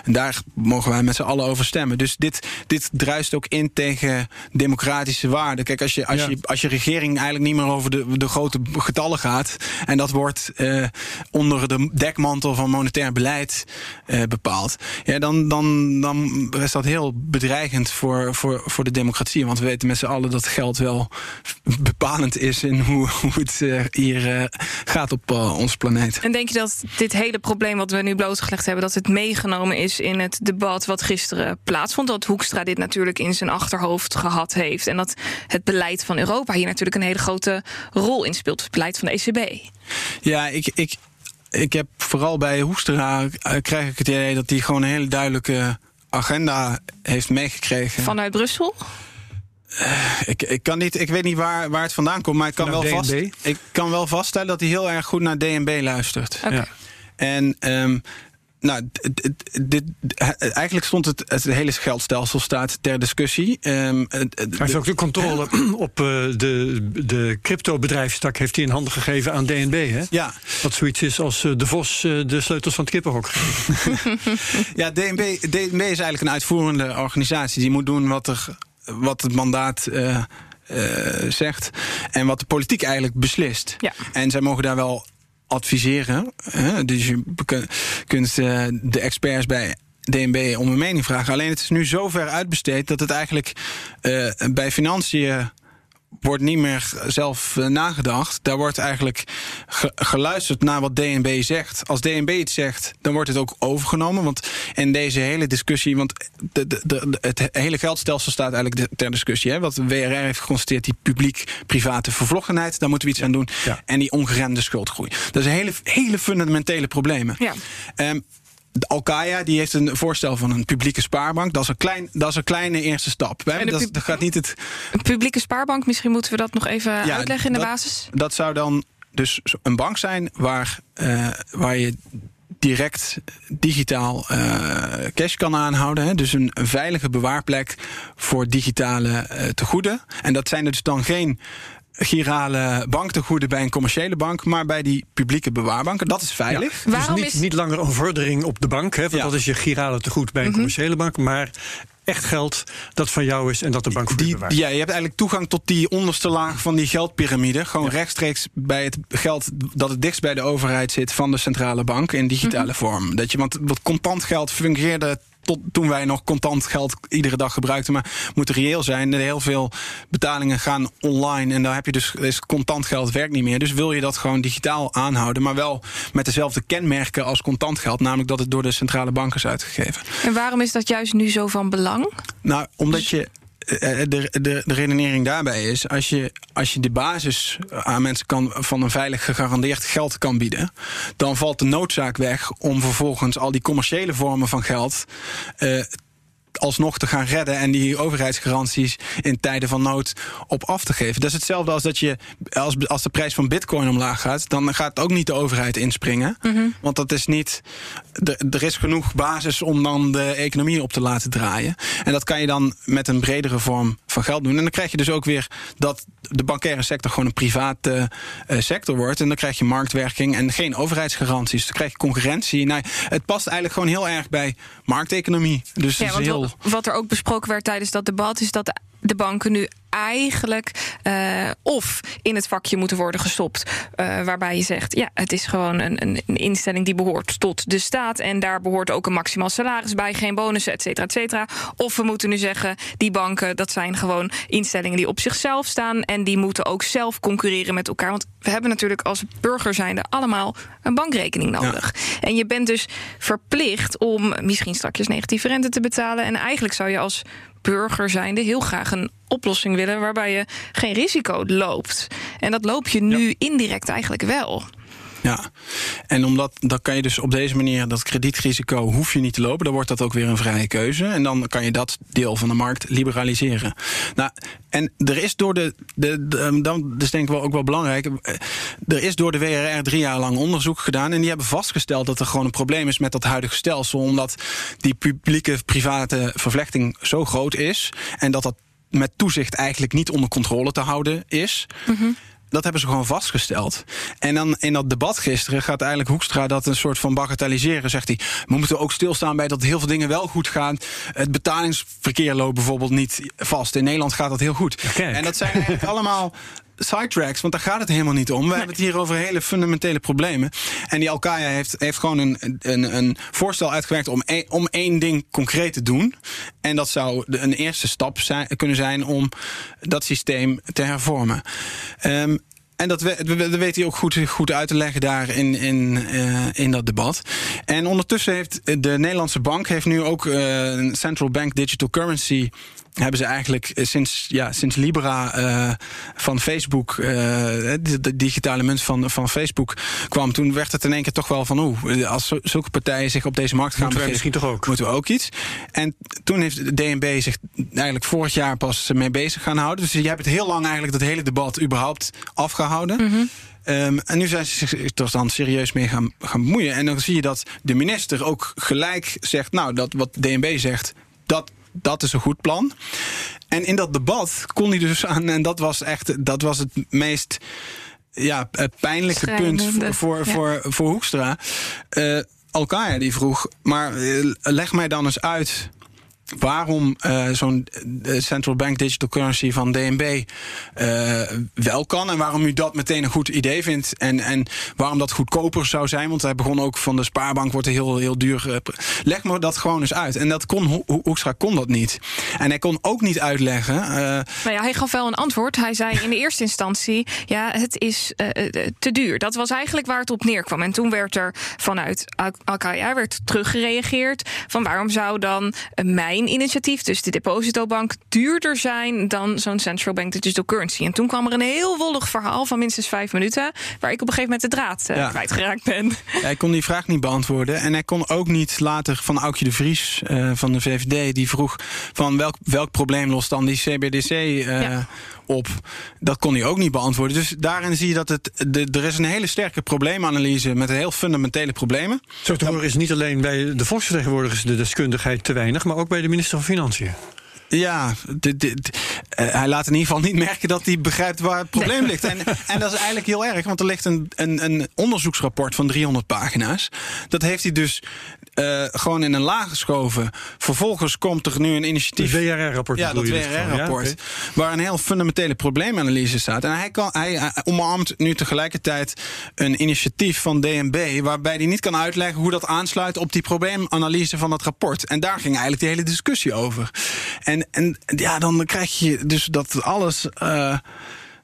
En daar mogen wij met z'n allen over stemmen. Dus dit, dit druist ook in tegen democratische waarden. Kijk, als je, als, Ja. je, als je regering eigenlijk niet meer over de, de grote getallen gaat. en dat wordt eh, onder de dekmantel van monetair beleid eh, bepaald. Ja, dan, dan, dan is dat heel bedreigend voor, voor, voor de democratie. Want we weten met z'n allen dat geld wel bepalend is in hoe, hoe het eh, hier gaat op uh, onze planeet. En denk je dat dit hele probleem wat we nu blootgelegd hebben, dat het meegenomen is in het debat wat gisteren plaatsvond? Dat Hoekstra dit natuurlijk in zijn achterhoofd gehad heeft. En dat het beleid van Europa hier natuurlijk een hele grote rol in speelt. Het beleid van de ECB. Ja, ik, ik, ik heb vooral bij Hoekstra uh, krijg ik het idee dat hij gewoon een hele duidelijke agenda heeft meegekregen. Vanuit Brussel? Uh, ik, ik, kan niet, ik weet niet waar, waar het vandaan komt, maar ik kan, wel vast, ik kan wel vaststellen dat hij heel erg goed naar DNB luistert. Okay. Ja. En um, nou, dit, dit, eigenlijk stond het, het hele geldstelsel staat ter discussie. Um, hij heeft ook de controle op uh, de, de crypto-bedrijfstak heeft hij in handen gegeven aan DNB. Hè? Ja. Wat zoiets is als uh, de Vos uh, de sleutels van het kippenhok ja, DNB, DNB is eigenlijk een uitvoerende organisatie. Die moet doen wat, er, wat het mandaat uh, zegt. En wat de politiek eigenlijk beslist. Ja. En zij mogen daar wel adviseren. Hè? Dus je kunt uh, de experts bij DNB om een mening vragen. Alleen het is nu zo ver uitbesteed dat het eigenlijk uh, bij financiën wordt niet meer zelf eh, nagedacht. Daar wordt eigenlijk ge- geluisterd naar wat DNB zegt. Als DNB iets zegt, dan wordt het ook overgenomen. Want in deze hele discussie, want de, de, de- het hele geldstelsel staat eigenlijk de- ter discussie. Hè? Wat de WRR heeft geconstateerd, die publiek-private vervlochtenheid, daar moeten we iets aan doen. Ja. En die ongeremde schuldgroei. Dat zijn hele, hele fundamentele problemen. Ja. Ehm, Alkaya die heeft een voorstel van een publieke spaarbank. Dat is een, klein, dat is een kleine eerste stap. Hè? Dat, gaat niet het. Een publieke spaarbank, misschien moeten we dat nog even Ja, uitleggen in de dat- basis. Dat zou dan dus een bank zijn waar, eh, waar je direct digitaal eh, cash kan aanhouden. Hè? Dus een, een veilige bewaarplek voor digitale eh, tegoeden. En dat zijn dus dan geen girale banktegoeden bij een commerciële bank, maar bij die publieke bewaarbanken. Dat is veilig. Dus Waarom niet, is- niet langer een vordering op de bank, hè, want Ja. dat is je girale tegoed bij een commerciële bank, maar echt geld dat van jou is en dat de bank voor je Die, bewaart. ja, je hebt eigenlijk toegang tot die onderste laag van die geldpiramide. Gewoon rechtstreeks bij het geld dat het dichtst bij de overheid zit van de centrale bank in digitale vorm. Dat je, want wat contant geld fungeerde tot toen wij nog contant geld iedere dag gebruikten. Maar moet reëel zijn. Heel veel betalingen gaan online. En daar heb je dus is contant geld werkt niet meer. Dus wil je dat gewoon digitaal aanhouden. Maar wel met dezelfde kenmerken als contant geld. Namelijk dat het door de centrale bank is uitgegeven. En waarom is dat juist nu zo van belang? Nou, omdat je. Eh, De, de, de redenering daarbij is, als je, als je de basis aan mensen kan, van een veilig gegarandeerd geld kan bieden, dan valt de noodzaak weg om vervolgens al die commerciële vormen van geld eh, alsnog te gaan redden en die overheidsgaranties in tijden van nood op af te geven. Dat is hetzelfde als dat je, als, als de prijs van bitcoin omlaag gaat, dan gaat ook niet de overheid inspringen. Want dat is niet, de- er is genoeg basis om dan de economie op te laten draaien. En dat kan je dan met een bredere vorm van geld doen. En dan krijg je dus ook weer dat de bankaire sector gewoon een private eh, sector wordt. En dan krijg je marktwerking en geen overheidsgaranties. Dan krijg je concurrentie. Nou, het past eigenlijk gewoon heel erg bij markteconomie. Dus Ja, het want is heel... wat, er ook besproken werd tijdens dat debat is dat de, banken nu eigenlijk eh, of in het vakje moeten worden gestopt, eh, waarbij je zegt, ja, het is gewoon een, een, een instelling die behoort tot de staat en daar behoort ook een maximaal salaris bij, geen bonussen, et cetera, et cetera. Of we moeten nu zeggen, die banken, dat zijn gewoon instellingen die op zichzelf staan en die moeten ook zelf concurreren met elkaar. Want we hebben natuurlijk als burger zijnde allemaal een bankrekening nodig. En je bent dus verplicht om misschien straks negatieve rente te betalen. En eigenlijk zou je als burger zijnde heel graag een oplossing willen waarbij je geen risico loopt. En dat loop je nu indirect eigenlijk wel. Ja, en omdat dan kan je dus op deze manier dat kredietrisico hoef je niet te lopen. Dan wordt dat ook weer een vrije keuze. En dan kan je dat deel van de markt liberaliseren. Nou, en er is door de. de, de dan is denk ik wel ook wel belangrijk. eh, Er is door de WRR drie jaar lang onderzoek gedaan. En die hebben vastgesteld dat er gewoon een probleem is met dat huidige stelsel. Omdat die publieke-private vervlechting zo groot is. En dat dat met toezicht eigenlijk niet onder controle te houden is. Dat hebben ze gewoon vastgesteld. En dan in dat debat gisteren gaat eigenlijk Hoekstra dat een soort van bagatelliseren. Zegt hij, we moeten ook stilstaan bij dat heel veel dingen wel goed gaan. Het betalingsverkeer loopt bijvoorbeeld niet vast. In Nederland gaat dat heel goed. kijk. En dat zijn eigenlijk allemaal sidetracks, want daar gaat het helemaal niet om. We hebben het hier over hele fundamentele problemen. En die Alkaya heeft, heeft gewoon een, een, een voorstel uitgewerkt om, één- om één ding concreet te doen. En dat zou de- een eerste stap zijn, kunnen zijn om dat systeem te hervormen. Ehm, en dat, we, weet hij ook goed, goed uit te leggen daar in, in, eh, in dat debat. En ondertussen heeft de Nederlandse bank heeft nu ook eh, een central bank digital currency. Hebben ze eigenlijk eh, sinds, ja, sinds Libra eh, van Facebook, eh, de, de digitale munt van, van Facebook kwam, toen werd het in één keer toch wel van, oeh, als zulke partijen zich op deze markt gaan Moeten begeven, misschien toch ook? moeten we ook iets. En toen heeft de DNB zich eigenlijk vorig jaar pas mee bezig gaan houden. Dus je hebt het heel lang eigenlijk dat hele debat überhaupt afgehouden. Ehm, en nu zijn ze zich er dan serieus mee gaan, gaan bemoeien. En dan zie je dat de minister ook gelijk zegt: Nou, dat wat DNB zegt, dat, dat is een goed plan. En in dat debat kon hij dus aan, en dat was echt dat was het meest ja, pijnlijke punt Schrijnende, voor, voor, ja. voor, voor Hoekstra. Eh Alkaya die vroeg, maar eh, leg mij dan eens uit waarom uh, zo'n central bank digital currency van DNB uh, wel kan. En waarom u dat meteen een goed idee vindt. En, en waarom dat goedkoper zou zijn. Want hij begon ook van de spaarbank wordt er heel, heel duur. Uh, leg me dat gewoon eens uit. En dat kon Hoekstra kon dat niet. En hij kon ook niet uitleggen. nou ja, hij gaf wel een antwoord. Hij zei in de eerste instantie: ja, het is te duur. Dat was eigenlijk waar het op neerkwam. En toen werd er vanuit Al-Qaeda werd teruggereageerd. Van waarom zou dan initiatief, dus de depositobank, duurder zijn dan zo'n central bank digital currency. En toen kwam er een heel wollig verhaal van minstens vijf minuten, waar ik op een gegeven moment de draad uh, ja. kwijtgeraakt ben. Hij kon die vraag niet beantwoorden. En hij kon ook niet later van Aukje de Vries uh, van de VVD, die vroeg van welk, welk probleem lost dan die CBDC uh, ja op. Dat kon hij ook niet beantwoorden. Dus daarin zie je dat het, de, er is een hele sterke probleemanalyse met heel fundamentele problemen. Zo te horen is niet alleen bij de volksvertegenwoordigers de deskundigheid te weinig, maar ook bij de minister van Financiën. Ja, dit, dit, uh, hij laat in ieder geval niet merken dat hij begrijpt waar het probleem ligt. En, en dat is eigenlijk heel erg, want er ligt een, een, een onderzoeksrapport van 300 pagina's. Dat heeft hij dus uh, gewoon in een laag geschoven. Vervolgens komt er nu een initiatief. Het WRR-rapport. Ja, dat WRR-rapport. Ja, okay. Waar een heel fundamentele probleemanalyse staat. En hij, kan, hij, hij omarmt nu tegelijkertijd een initiatief van DNB. waarbij hij niet kan uitleggen hoe dat aansluit op die probleemanalyse van dat rapport. En daar ging eigenlijk de hele discussie over. En, en ja, dan krijg je dus dat alles. Uh,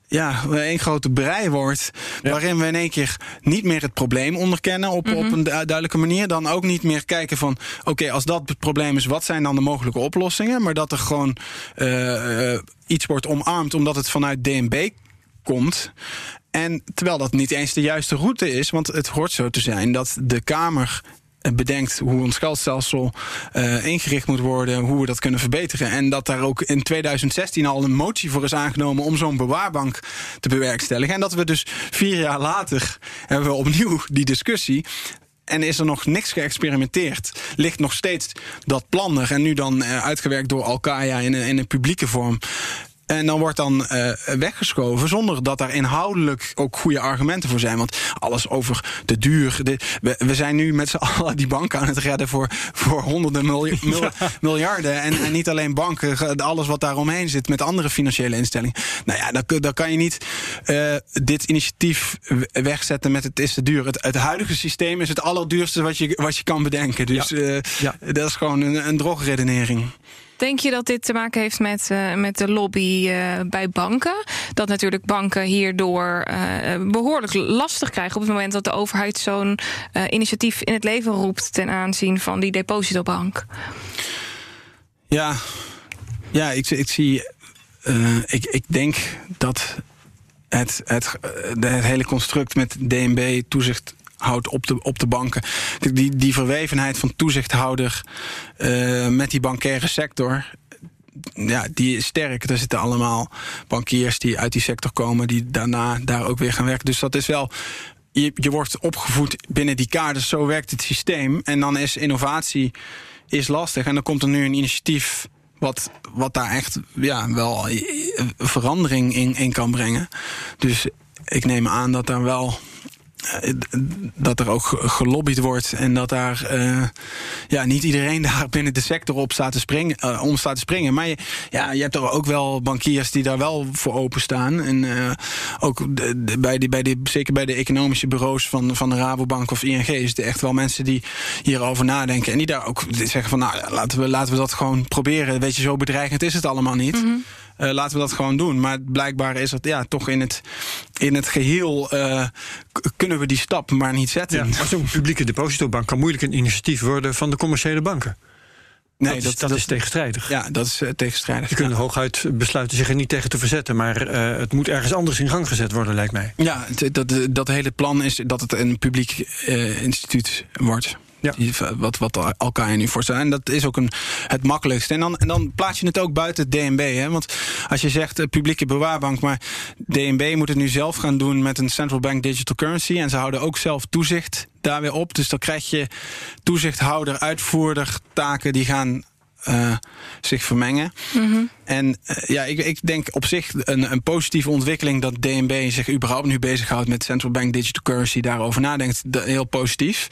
ja, één grote brei wordt. Ja. Waarin we in één keer niet meer het probleem onderkennen op, mm -hmm. op een duidelijke manier. Dan ook niet meer kijken van oké, okay, als dat het probleem is, wat zijn dan de mogelijke oplossingen? Maar dat er gewoon uh, uh, iets wordt omarmd omdat het vanuit DNB komt. En terwijl dat niet eens de juiste route is, want het hoort zo te zijn dat de Kamer bedenkt hoe ons geldstelsel uh, ingericht moet worden, hoe we dat kunnen verbeteren. En dat daar ook in 2016 al een motie voor is aangenomen om zo'n bewaarbank te bewerkstelligen. En dat we dus vier jaar later hebben we opnieuw die discussie. En is er nog niks geëxperimenteerd? Ligt nog steeds dat plan er en nu dan uh, uitgewerkt door Al-Qaeda in, in een publieke vorm. En dan wordt dan uh, weggeschoven zonder dat daar inhoudelijk ook goede argumenten voor zijn. Want alles over de duur. De, we, we, zijn nu met z'n allen die banken aan het redden voor, voor honderden milja mil ja. miljarden. En, en, niet alleen banken, alles wat daaromheen zit met andere financiële instellingen. Nou ja, dan, dan kan je niet uh, dit initiatief wegzetten met het is te duur. Het, het, huidige systeem is het allerduurste wat je, wat je kan bedenken. Dus ja. Ja. dat is gewoon een, een drogredenering. Denk je dat dit te maken heeft met, uh, met de lobby uh, bij banken? Dat natuurlijk banken hierdoor uh, behoorlijk lastig krijgen op het moment dat de overheid zo'n initiatief in het leven roept ten aanzien van die depositobank? Ja, ja ik, ik zie. ik, ik denk dat het, het, het hele construct met DNB, toezicht houdt op de, op de banken. Die, die verwevenheid van toezichthouder uh, met die bankaire sector ja, die is sterk. Er zitten allemaal bankiers die uit die sector komen, die daarna daar ook weer gaan werken. Dus dat is wel. Je, je wordt opgevoed binnen die kaders, zo werkt het systeem. En dan is innovatie is lastig. En dan komt er nu een initiatief wat, wat daar echt ja, wel verandering in, in kan brengen. Dus ik neem aan dat daar wel dat er ook gelobbyd wordt en dat daar uh, ja, niet iedereen daar binnen de sector op staat te springen, uh, om staat te springen. Maar je, ja, je hebt er ook wel bankiers die daar wel voor openstaan. En ook bij die, bij die, zeker bij de economische bureaus van, van de Rabobank of ING is het echt wel mensen die hierover nadenken. En die daar ook zeggen van nou laten we, laten we dat gewoon proberen. Weet je, zo bedreigend is het allemaal niet. -hmm. Uh, laten we dat gewoon doen. Maar blijkbaar is het ja, toch in het, in het geheel uh, kunnen we die stap maar niet zetten. Ja, maar zo'n publieke depositobank kan moeilijk een initiatief worden van de commerciële banken. Nee, dat, dat, is, dat, dat is tegenstrijdig. Ja, dat is uh, tegenstrijdig. Ze kunnen ja. hooguit besluiten zich er niet tegen te verzetten, maar uh, het moet ergens anders in gang gezet worden, lijkt mij. Ja, dat, dat hele plan is dat het een publiek uh, instituut wordt. Ja. Die, wat, wat elkaar nu voorstellen. En dat is ook een, het makkelijkste. En dan, en dan plaats je het ook buiten het DNB. Hè? Want als je zegt uh, publieke bewaarbank, maar DNB moet het nu zelf gaan doen met een central bank digital currency. En ze houden ook zelf toezicht daar weer op. Dus dan krijg je toezichthouder, uitvoerder taken die gaan uh, zich vermengen. Mm En uh, ja, ik, ik denk op zich een, een positieve ontwikkeling dat DNB zich überhaupt nu bezighoudt met central bank digital currency, daarover nadenkt, heel positief.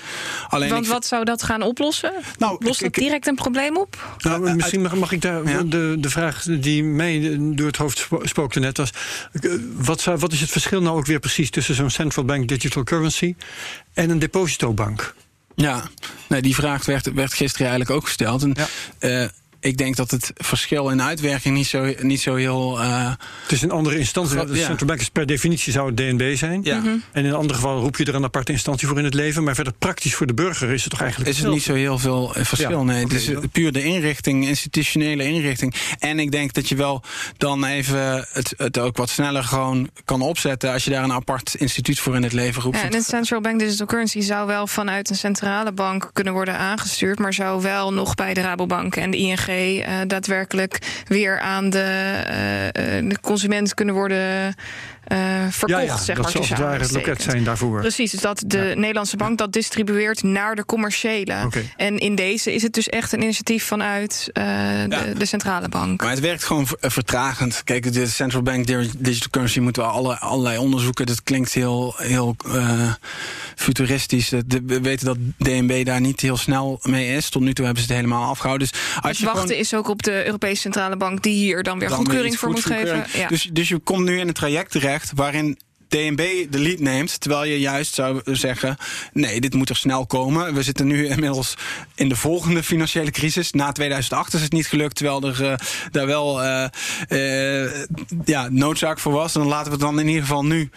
Alleen Want wat zou dat gaan oplossen? Nou, Lost dat direct een probleem op? Nou, misschien mag, mag ik daar ja. de, de vraag die mij door het hoofd spookte net was: wat, zou, wat is het verschil nou ook weer precies tussen zo'n central bank digital currency en een depositobank? Ja, nee, die vraag werd, werd gisteren eigenlijk ook gesteld. En, ja. uh, ik denk dat het verschil in uitwerking niet zo, niet zo heel. Uh, het is een andere instantie. De ja. central bank is per definitie zou het DNB zijn. Ja. Mm -hmm. En in een ander geval roep je er een aparte instantie voor in het leven. Maar verder praktisch voor de burger is het toch eigenlijk. Is het niet zo heel veel uh, verschil? Ja, nee, okay, het is puur de inrichting, institutionele inrichting. En ik denk dat je wel dan even het, het ook wat sneller gewoon kan opzetten. als je daar een apart instituut voor in het leven roept. Ja, en de central bank digital currency zou wel vanuit een centrale bank kunnen worden aangestuurd. maar zou wel nog bij de Rabobank en de ING daadwerkelijk weer aan de, uh, de consument kunnen worden uh, verkocht, ja, ja, zeg dat maar. Dat zou het loket zijn daarvoor. Precies, dus dat de ja. Nederlandse bank dat distribueert naar de commerciële. Okay. En in deze is het dus echt een initiatief vanuit uh, de, de, centrale bank. Maar het werkt gewoon vertragend. Kijk, de central bank digital currency moeten we alle, allerlei onderzoeken. Dat klinkt heel, heel uh, futuristisch. we weten dat DNB daar niet heel snel mee is. Tot nu toe hebben ze het helemaal afgehouden. Dus als het je wachten gewoon, is ook op de Europese centrale bank die hier dan weer dan goedkeuring voor moet geven. Ja. Dus, dus je komt nu in een traject terecht waarin DNB de lead neemt, terwijl je juist zou zeggen: nee, dit moet er snel komen. We zitten nu inmiddels in de volgende financiële crisis. Na 2008 is het niet gelukt, terwijl er uh, daar wel uh, uh, ja, noodzaak voor was. En dan laten we het dan in ieder geval nu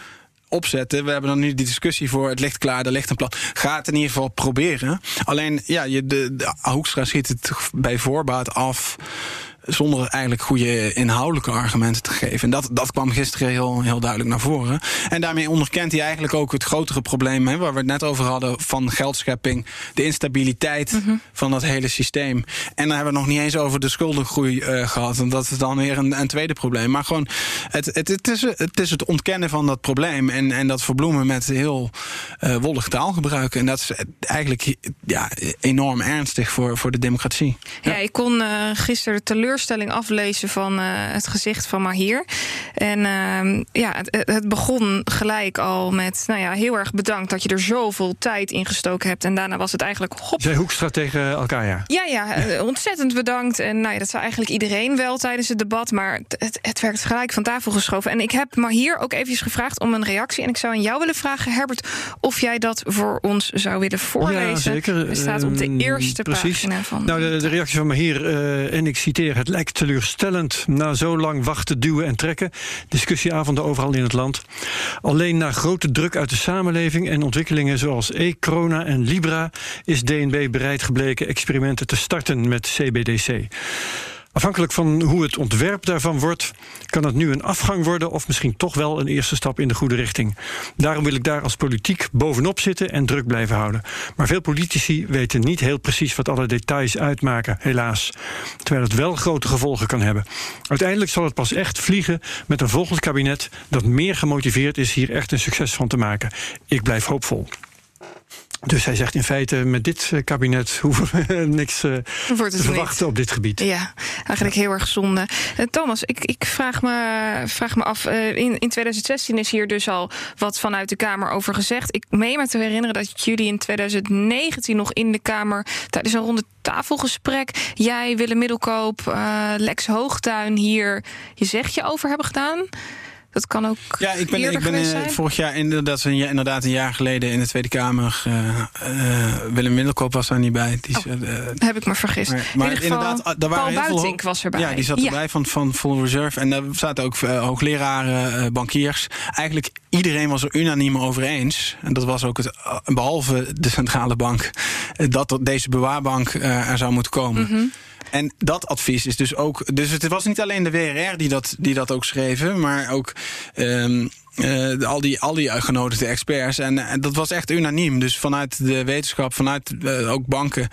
opzetten. We hebben dan nu die discussie voor het ligt klaar, er ligt een plan. Ga het in ieder geval proberen. Alleen, ja, je, de, de Hoekstra schiet het bij voorbaat af zonder eigenlijk goede inhoudelijke argumenten te geven. En dat, dat kwam gisteren heel, heel duidelijk naar voren. En daarmee onderkent hij eigenlijk ook het grotere probleem hè, waar we het net over hadden van geldschepping, de instabiliteit mm -hmm. van dat hele systeem. En dan hebben we nog niet eens over de schuldengroei uh, gehad. En dat is dan weer een, een tweede probleem. Maar gewoon, het, het, het, is, het is het ontkennen van dat probleem en, en dat verbloemen met heel uh, wollig taalgebruik. En dat is eigenlijk ja, enorm ernstig voor, voor de democratie. Ja, ja ik kon uh, gisteren teleur teleurstelling aflezen van uh, het gezicht van Mahir. En uh, ja, het, het, begon gelijk al met, nou ja, heel erg bedankt dat je er zoveel tijd in gestoken hebt. En daarna was het eigenlijk hop. Zij Hoekstra tegen elkaar, ja. Ja, ja, ja. ontzettend bedankt. En nou ja, dat zei eigenlijk iedereen wel tijdens het debat. Maar het, het werd gelijk van tafel geschoven. En ik heb Mahir ook eventjes gevraagd om een reactie. En ik zou aan jou willen vragen, Herbert, of jij dat voor ons zou willen voorlezen. Ja, zeker. Het staat op de eerste uh, pagina van. Nou, de, de reactie van Mahir, uh, en ik citeer: Het lijkt teleurstellend na zo lang wachten, duwen en trekken. Discussieavonden overal in het land. Alleen na grote druk uit de samenleving en ontwikkelingen zoals e-corona en Libra is DNB bereid gebleken experimenten te starten met CBDC. Afhankelijk van hoe het ontwerp daarvan wordt, kan het nu een afgang worden of misschien toch wel een eerste stap in de goede richting. Daarom wil ik daar als politiek bovenop zitten en druk blijven houden. Maar veel politici weten niet heel precies wat alle details uitmaken, helaas. Terwijl het wel grote gevolgen kan hebben. Uiteindelijk zal het pas echt vliegen met een volgend kabinet dat meer gemotiveerd is hier echt een succes van te maken. Ik blijf hoopvol. Dus hij zegt in feite, met dit kabinet hoeven we niks uh, te verwachten niet. op dit gebied. Ja, eigenlijk heel erg zonde. Uh, Thomas, ik, ik vraag, me, vraag me af, uh, in, in 2016 is hier dus al wat vanuit de Kamer over gezegd. Ik meen me te herinneren dat jullie in 2019 nog in de Kamer tijdens een ronde tafelgesprek... jij, Willem Middelkoop, Lex Hoogtuin hier je zegje over hebben gedaan... Dat kan ook. Ja, ik ben, ik ben uh, vorig jaar inderdaad een, inderdaad een jaar geleden in de Tweede Kamer. Uh, uh, Willem Middelkoop was daar niet bij. Die, oh, heb ik me vergist. Maar, maar geval, inderdaad, daar waren Paul heel veel. was erbij. Ja, die zat erbij ja. van, van Full Reserve. En daar zaten ook hoogleraren, bankiers. Eigenlijk iedereen was er unaniem over eens. En dat was ook het, behalve de centrale bank, dat deze bewaarbank er zou moeten komen. Mm -hmm. En dat advies is dus ook. Dus het was niet alleen de WRR die dat, die dat ook schreven, maar ook. Um, uh, al, die, al die genodigde experts. En, en, dat was echt unaniem. Dus vanuit de wetenschap, vanuit uh, ook banken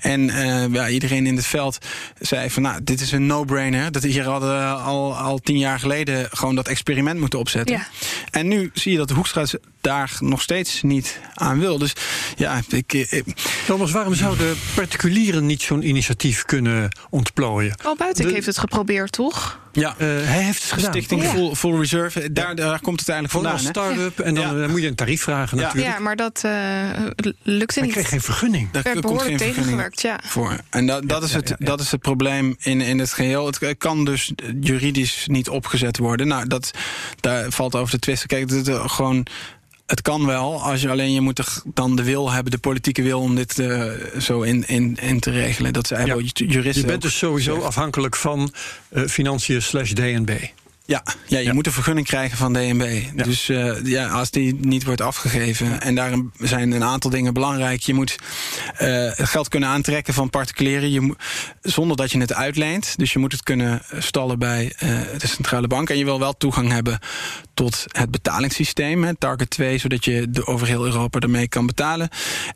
en uh, ja, iedereen in het veld zei van nou, dit is een no-brainer. Dat hier hadden al, al tien jaar geleden gewoon dat experiment moeten opzetten. Ja. En nu zie je dat de Hoekstra daar nog steeds niet aan wil. Dus ja, ik. ik Thomas, waarom zouden particulieren niet zo'n initiatief kunnen ontplooien? Al buiten heeft het geprobeerd, toch? Ja, uh, hij heeft het gedaan. Stichting. Full, Full Reserve, daar, daar komt het eigenlijk Gewoon vandaan. hè? start-up en dan Ja. eh, moet je een tarief vragen Ja. natuurlijk. Ja, maar dat eh, lukte Hij niet. kreeg geen vergunning. Daar werd behoorlijk tegengewerkt, ja. voor. En dat, dat, is het, ja, ja. dat is het probleem in, in het geheel. Het kan dus juridisch niet opgezet worden. Nou, dat, daar valt over te twisten. Kijk, het, het- gewoon. Het kan wel, als je alleen je moet er dan de wil hebben, de politieke wil om dit eh, zo in, in, in te regelen. Dat zijn Ja. wel juristen. Je bent dus sowieso afhankelijk van eh, financiën slash DNB. Ja, ja, je Ja. moet een vergunning krijgen van DNB. Ja. Dus eh, ja, als die niet wordt afgegeven. En daarom zijn een aantal dingen belangrijk. Je moet eh, geld kunnen aantrekken van particulieren. Je moet, zonder dat je het uitleent. Dus je moet het kunnen stallen bij de centrale bank. En je wil wel toegang hebben tot het betalingssysteem. hè, Target 2, zodat je de, over heel Europa ermee kan betalen.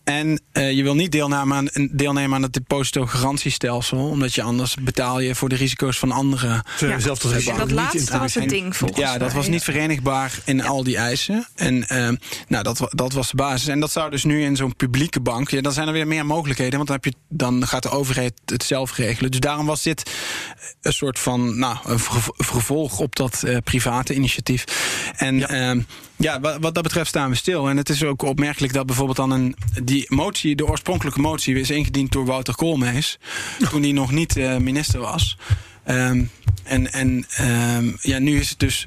En eh, je wil niet deelnemen aan, deelnemen aan het depositogarantiestelsel. Omdat je anders betaal je voor de risico's van anderen. Je zelf dat dat laatste was het ding volgens Ja, dat mij. was niet verenigbaar in al die eisen. En eh, nou, dat, dat was de basis. En dat zou dus nu in zo'n publieke bank. Ja, dan zijn er weer meer mogelijkheden. Want dan, heb je, dan gaat de overheid het zelf regelen. Dus daarom was dit een soort van nou, een verv- vervolg op dat eh, private initiatief. En Ja. ja, ja wat, wat dat betreft staan we stil. En het is ook opmerkelijk dat bijvoorbeeld dan een. Die motie, de oorspronkelijke motie, is ingediend door Wouter Koolmees. Toen hij nog niet eh, minister was. Ehm, en en ehm, ja, nu is het dus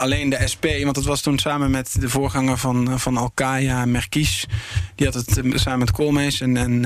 alleen de SP, want dat was toen samen met de voorganger van, van Alkaya, Merkies. Die had het eh, samen met Koolmees en, en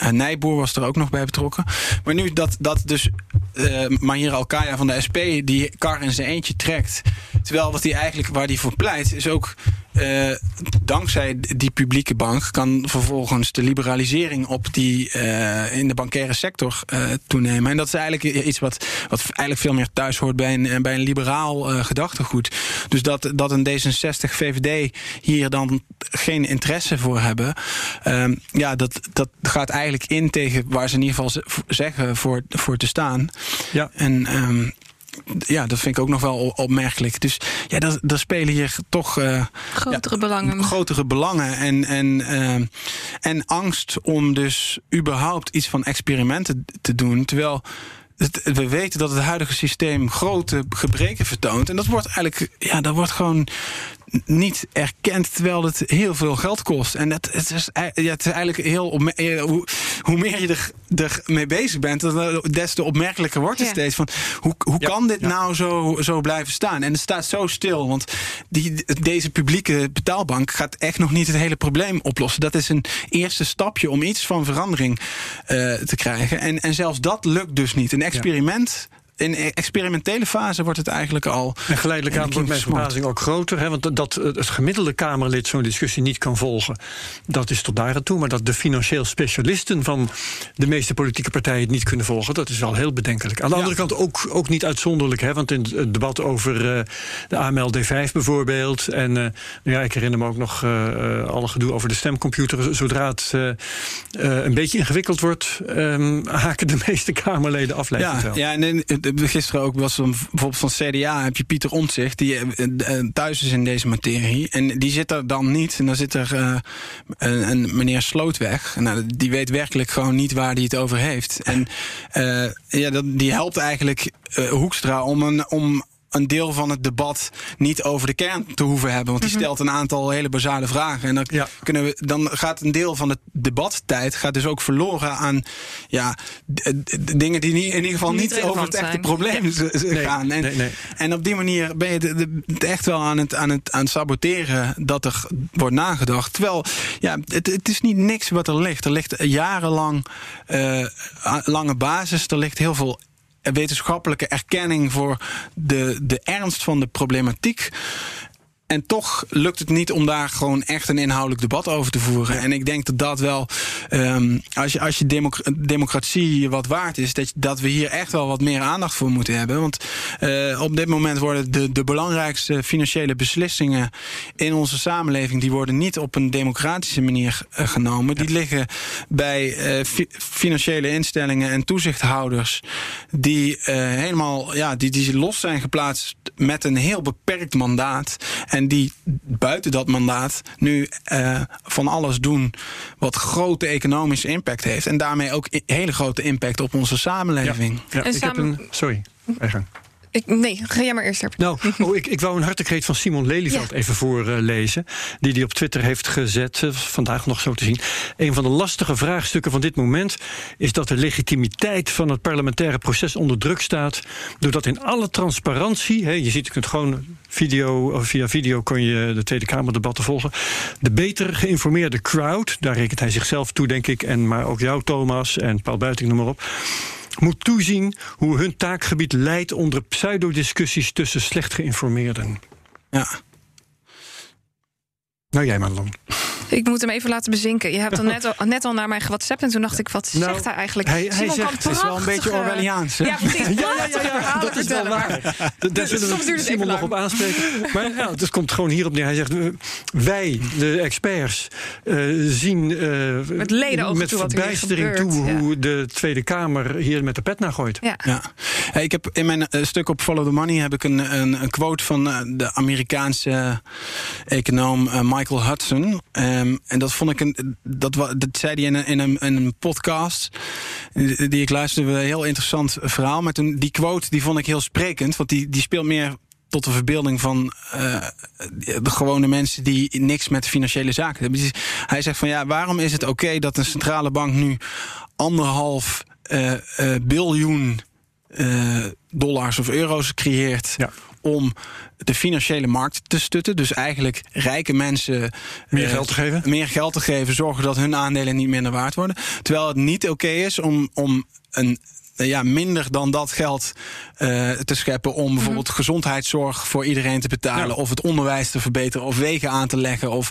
en Nijboer was er ook nog bij betrokken. Maar nu dat, dat dus eh Mahir Alkaya van de SP die kar in zijn eentje trekt. Terwijl wat hij eigenlijk waar hij voor pleit, is ook eh, dankzij die publieke bank kan vervolgens de liberalisering op die eh, in de bankaire sector eh, toenemen. En dat is eigenlijk iets wat, wat eigenlijk veel meer thuis hoort bij een, bij een liberaal gedachtegoed. Dus dat, dat een D66 VVD hier dan geen interesse voor hebben. ehm, ja, dat, dat gaat eigenlijk in tegen waar ze in ieder geval zeggen voor, voor te staan. Ja. En ehm, ja, dat vind ik ook nog wel op- opmerkelijk. Dus ja, er, er spelen hier toch eh, Grotere ja, belangen. grotere belangen en, en, ehm, en angst om dus überhaupt iets van experimenten te doen. Terwijl we weten dat het huidige systeem grote gebreken vertoont. En dat wordt eigenlijk, ja, dat wordt gewoon niet erkend, terwijl het heel veel geld kost. En het, het, is, ja, het is eigenlijk heel. eh, Hoe, hoe meer je er, er mee bezig bent, dan, des te opmerkelijker wordt het Ja. steeds. Van, hoe hoe Ja, kan dit ja. nou zo, zo blijven staan? En het staat zo stil, want die, deze publieke betaalbank gaat echt nog niet het hele probleem oplossen. Dat is een eerste stapje om iets van verandering eh, te krijgen. En, en zelfs dat lukt dus niet. Een experiment. In experimentele fase wordt het eigenlijk al. En geleidelijk aan wordt mijn verbazing ook groter. Hè, want dat eh, het gemiddelde Kamerlid zo'n discussie niet kan volgen, dat is tot daar aan toe. Maar dat de financieel specialisten van de meeste politieke partijen het niet kunnen volgen, dat is wel heel bedenkelijk. Aan de Ja. andere kant ook, ook niet uitzonderlijk. Hè, want in het debat over eh, de AML D5 bijvoorbeeld. En eh, nou ja, ik herinner me ook nog eh, alle gedoe over de stemcomputer. Zodra het een beetje ingewikkeld wordt, ehm, haken de meeste Kamerleden af. lijkt het Ja, ja, en in- gisteren ook was er bijvoorbeeld van CDA heb je Pieter Omtzigt, die eh, eh, thuis is in deze materie. En die zit er dan niet. En dan zit er eh, een, een meneer Slootweg. Nou, die weet werkelijk gewoon niet waar hij het over heeft. En eh, ja, die helpt eigenlijk eh, Hoekstra om een. Om een deel van het debat niet over de kern te hoeven hebben. Want die stelt een aantal hele basale vragen. En dan, Ja. kunnen we, dan gaat een deel van de debattijd gaat dus ook verloren aan ja, dingen die niet, in ieder geval Niet niet, over het echte zijn. probleem Nee, gaan. En, nee, nee. en op die manier ben je de- de- het echt wel aan het, aan, het, aan het saboteren dat er wordt nagedacht. Terwijl ja, het, het is niet niks wat er ligt. Er ligt jarenlang eh, lange basis. Er ligt heel veel wetenschappelijke erkenning voor de, de ernst van de problematiek. En toch lukt het niet om daar gewoon echt een inhoudelijk debat over te voeren. En ik denk dat dat wel, um, als je, als je democratie wat waard is, dat, dat we hier echt wel wat meer aandacht voor moeten hebben. Want uh, op dit moment worden de, de belangrijkste financiële beslissingen in onze samenleving, die worden niet op een democratische manier uh, genomen. Die liggen bij uh, financiële instellingen en toezichthouders die helemaal ja, die, die los zijn geplaatst met een heel beperkt mandaat. En die buiten dat mandaat nu uh, van alles doen wat grote economische impact heeft. En daarmee ook hele grote impact op onze samenleving. Ja, ja. ik samen... heb een. Sorry, eigen. Ik, nee, ga jij maar eerst. Nou, oh, ik, ik wou een hartekreet van Simon Lelyveld ja. even voorlezen. Die die op Twitter heeft gezet, uh, vandaag nog zo te zien. Een van de lastige vraagstukken van dit moment is dat de legitimiteit van het parlementaire proces onder druk staat. Doordat in alle transparantie, he, je ziet, je kunt gewoon video, of via video kon je de Tweede Kamerdebatten volgen. De beter geïnformeerde crowd, daar rekent hij zichzelf toe, denk ik, en maar ook jou, Thomas en Paul Buiting, noem maar op moet toezien hoe hun taakgebied leidt onder pseudodiscussies tussen slecht geïnformeerden. Ja. Nou, jij maar dan. Ik moet hem even laten bezinken. Je hebt dan net al, net al naar mij gewhatsappt en toen dacht ik, wat nou, zegt hij eigenlijk? Hij, zegt, het is wel een beetje Orwelliaans. Ja, precies. Ja, ja, ja, ja dat is wel waar. Daar Dus zullen soms duurt we Simon nog op aanspreken. Maar ja, het komt gewoon hierop neer. Hij zegt, eh, wij, de experts, eh, zien eh, Met ledenogen met toe verbijstering gebeurt, toe ja. hoe de Tweede Kamer hier met de pet naar gooit. Ja. Ja. Hey, ik heb in mijn eh, stuk op Follow the Money heb ik een, een, een quote van eh, de Amerikaanse econoom eh, Michael Hudson. Ehm, en dat vond ik een. Dat, dat zei hij in een, in een, in een podcast. Die, ik luisterde, een heel interessant verhaal. Maar toen, die quote die vond ik heel sprekend. Want die, die speelt meer tot de verbeelding van eh, de gewone mensen die niks met financiële zaken hebben. Dus hij zegt van ja, waarom is het oké dat een centrale bank nu anderhalf eh, eh, biljoen dollars of euro's creëert Ja. Om de financiële markt te stutten. Dus eigenlijk rijke mensen Meer eh, geld te geven? meer geld te geven, zorgen dat hun aandelen niet minder waard worden. Terwijl het niet oké is om, om een eh, ja, minder dan dat geld eh, te scheppen om bijvoorbeeld gezondheidszorg voor iedereen te betalen, Ja. of het onderwijs te verbeteren, of wegen aan te leggen, of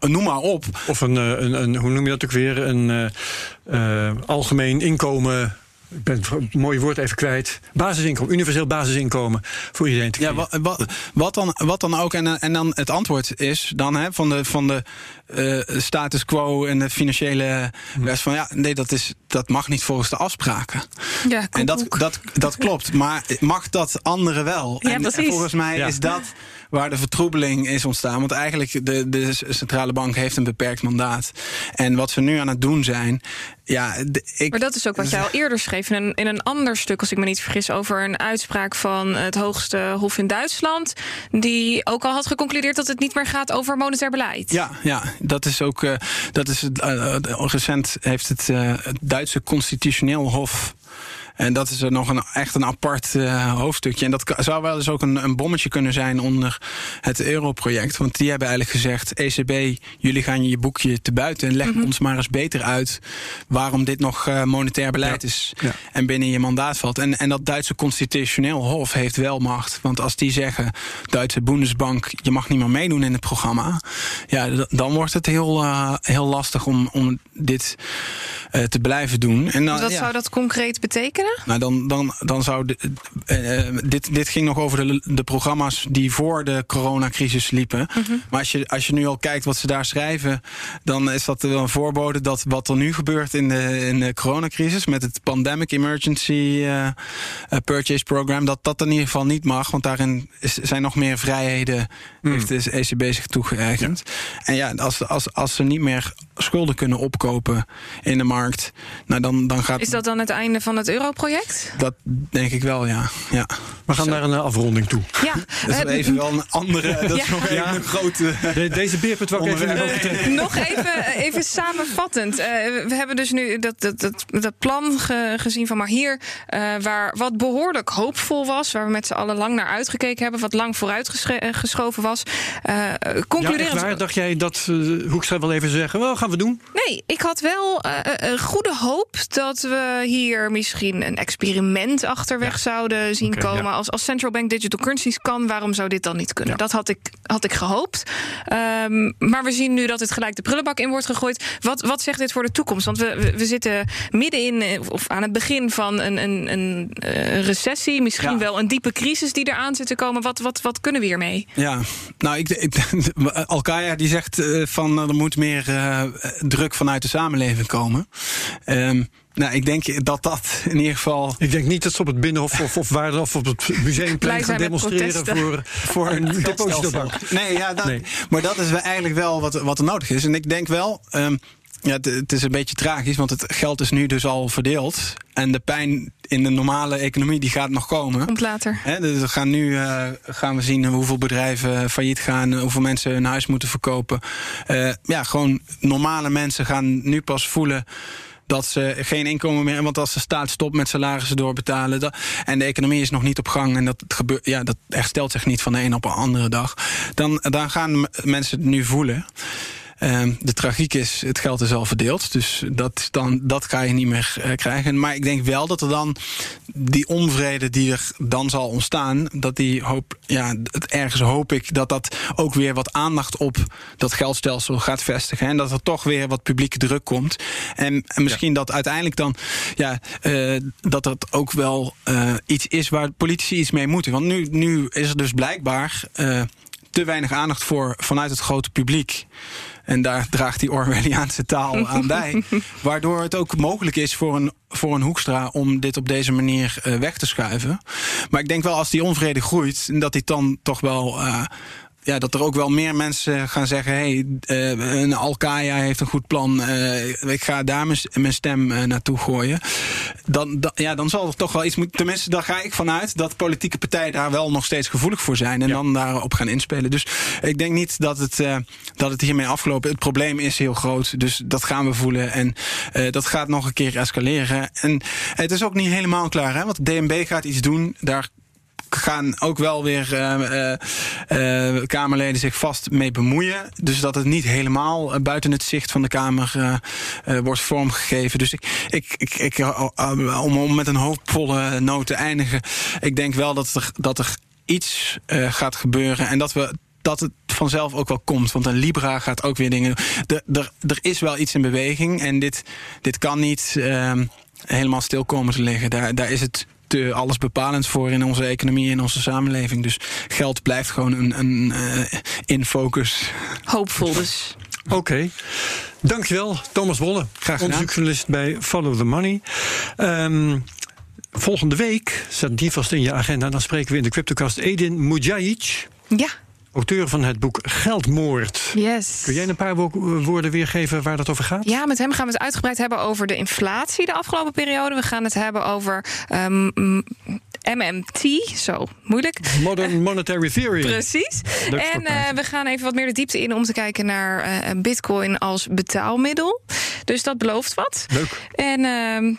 noem maar op. Of een, een, een hoe noem je dat ook weer? Een algemeen inkomen. Ik ben het mooie woord even kwijt. Basisinkomen, universeel basisinkomen voor iedereen te Ja, creëren. wat, wat, wat, dan, wat dan ook. En, en dan het antwoord is dan hè, van de, van de eh, status quo en de financiële van ja, nee, dat, is, dat mag niet volgens de afspraken. Ja, En dat, dat, dat klopt. Maar mag dat anderen wel? Ja, en, precies. en volgens mij Ja. is dat waar de vertroebeling is ontstaan. Want eigenlijk de, de centrale bank heeft een beperkt mandaat. En wat ze nu aan het doen zijn. Ja, ik, Maar dat is ook wat jij al eerder schreef in een, in een ander stuk, als ik me niet vergis, over een uitspraak van het hoogste hof in Duitsland. Die ook al had geconcludeerd dat het niet meer gaat over monetair beleid. Ja, ja, dat is ook. eh, dat is, eh, eh, recent heeft het, het Duitse Constitutioneel Hof. En dat is er nog een, echt een apart eh, hoofdstukje. En dat zou wel eens ook een, een bommetje kunnen zijn onder het Europroject. Want die hebben eigenlijk gezegd: ECB, jullie gaan je boekje te buiten. En leg ons maar eens beter uit waarom dit nog eh, monetair beleid Ja. is. Ja. En binnen je mandaat valt. En, en dat Duitse Constitutioneel Hof heeft wel macht. Want als die zeggen: Duitse Bundesbank, je mag niet meer meedoen in het programma. Ja, dan wordt het heel, eh, heel lastig om, om dit te blijven doen. En dan, Dus wat ja. zou dat concreet betekenen? Nou, dan, dan, dan zou. de- eh, eh, dit, dit ging nog over de, de programma's die voor de coronacrisis liepen. Maar als je, als je nu al kijkt wat ze daar schrijven. dan is dat wel een voorbode dat wat er nu gebeurt in de, in de coronacrisis. met het Pandemic Emergency eh, Purchase Program. dat dat in ieder geval niet mag. Want daarin is, zijn nog meer vrijheden. heeft de ECB zich toegeëigend. En ja, als, als, als ze niet meer schulden kunnen opkopen in de markt. Nou, dan, dan gaat. Is dat dan het einde van het europroject? Dat denk ik wel, ja. ja. We gaan naar een eh, afronding toe. Ja, Dat is eh, even wel een andere. Dat is nog even Ja. een grote. De- deze beerput wou ik even trekken. Nog even, even samenvattend. Eh, we hebben dus nu dat, dat, dat, dat plan ge- gezien van maar hier, eh, waar wat behoorlijk hoopvol was, waar we met z'n allen lang naar uitgekeken hebben, wat lang vooruitgeschoven was. Eh Ja, concluderend. waar? Dacht jij dat uh, Hoekstra wel even zeggen, wel gaan we doen? Nee, ik had wel eh, uh, goede hoop dat we hier misschien een experiment achterweg ja. zouden zien okay, komen. Ja. Als, als central bank digital currencies kan, waarom zou dit dan niet kunnen? Ja. Dat had ik, had ik gehoopt. Um, maar we zien nu dat het gelijk de prullenbak in wordt gegooid. Wat, wat zegt dit voor de toekomst? Want we, we, we zitten midden in, of aan het begin van een, een, een, een recessie. Misschien wel een diepe crisis die eraan zit te komen. Wat, wat, wat kunnen we hiermee? Ja, nou, ik, ik, Alkaya die zegt uh, van er moet meer uh, druk vanuit de samenleving komen. Um, nou, ik denk dat dat in ieder geval. Ik denk niet dat ze op het Binnenhof of, of waar of op het museumplein gaan demonstreren voor, voor een depositobank. Nee, ja, dat, nee. maar dat is eigenlijk wel wat, wat er nodig is. En ik denk wel. Um, ja, het, het, is een beetje tragisch, want het geld is nu dus al verdeeld. En de pijn in de normale economie die gaat nog komen. Komt later. He, dus we gaan nu uh, gaan we zien hoeveel bedrijven failliet gaan, hoeveel mensen hun huis moeten verkopen. Uh, ja, gewoon normale mensen gaan nu pas voelen dat ze geen inkomen meer. Want als de staat stopt met salarissen doorbetalen. Dat, en de economie is nog niet op gang. En dat, gebeurt, ja, dat herstelt zich niet van de een op een andere dag. Dan, dan gaan mensen het nu voelen. Uh, de tragiek is, het geld is al verdeeld. Dus dat, dan, dat ga je niet meer uh, krijgen. Maar ik denk wel dat er dan die onvrede die er dan zal ontstaan, dat die hoop, ja, ergens hoop ik dat dat ook weer wat aandacht op dat geldstelsel gaat vestigen. En dat er toch weer wat publieke druk komt. En, en misschien ja. dat uiteindelijk dan, ja, uh, dat dat ook wel uh, iets is waar politici iets mee moeten. Want nu, nu is er dus blijkbaar te weinig aandacht voor vanuit het grote publiek. En daar draagt die Orwelliaanse taal aan bij. Waardoor het ook mogelijk is voor een, voor een Hoekstra om dit op deze manier uh, weg te schuiven. Maar ik denk wel als die onvrede groeit, dat hij dan toch wel. Uh, ja, dat er ook wel meer mensen gaan zeggen: hé, hey, uh, een Al-Qaeda heeft een goed plan. Uh, ik ga daar mijn stem uh, naartoe gooien. Dan, dan, ja, dan zal er toch wel iets moeten. Tenminste, daar ga ik vanuit dat politieke partijen daar wel nog steeds gevoelig voor zijn. En ja. dan daarop gaan inspelen. Dus ik denk niet dat het, dat het hiermee afgelopen Het probleem is heel groot. Dus dat gaan we voelen. En dat gaat nog een keer escaleren. En het is ook niet helemaal klaar. Hè? Want DNB gaat iets doen. Daar gaan ook wel weer uh, uh, Kamerleden zich vast mee bemoeien. Dus dat het niet helemaal buiten het zicht van de Kamer wordt vormgegeven. Dus ik, ik, ik, ik om, om met een hoopvolle noot te eindigen. Ik denk wel dat er, dat er iets gaat gebeuren. En dat we dat het vanzelf ook wel komt. Want een Libra gaat ook weer dingen doen. Er, er, is wel iets in beweging. En dit, dit kan niet uh, helemaal stil komen te liggen. Daar, daar is het te alles bepalend voor in onze economie en onze samenleving. Dus geld blijft gewoon een, een uh, in focus. Hoopvol dus. Oké. Okay. Dankjewel, Thomas Wolle. Graag Onderzoeksjournalist bij Follow the Money. Um, volgende week, zet die vast in je agenda... dan spreken we in de Cryptocast Edin Mujayic. Ja auteur van het boek Geldmoord. Yes. Kun jij een paar wo woorden weergeven waar dat over gaat? Ja, met hem gaan we het uitgebreid hebben over de inflatie de afgelopen periode. We gaan het hebben over um, MMT, zo moeilijk. Modern Monetary Theory. Precies. En uh, we gaan even wat meer de diepte in om te kijken naar uh, Bitcoin als betaalmiddel. Dus dat belooft wat. Leuk. En uh,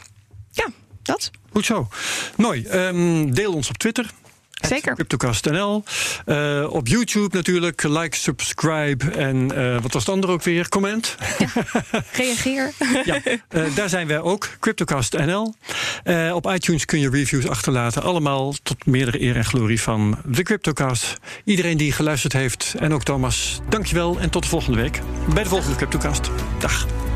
ja, dat. Goed zo. Mooi. Um, deel ons op Twitter. Zeker. Cryptocast.nl. Uh, op YouTube natuurlijk. Like, subscribe en uh, wat was het andere ook weer? Comment. Ja, reageer. ja, uh, daar zijn wij ook. Cryptocast.nl. op iTunes kun je reviews achterlaten. Allemaal tot meerdere eer en glorie van de Cryptocast. Iedereen die geluisterd heeft en ook Thomas, dankjewel. En tot de volgende week bij de volgende Cryptocast. Dag.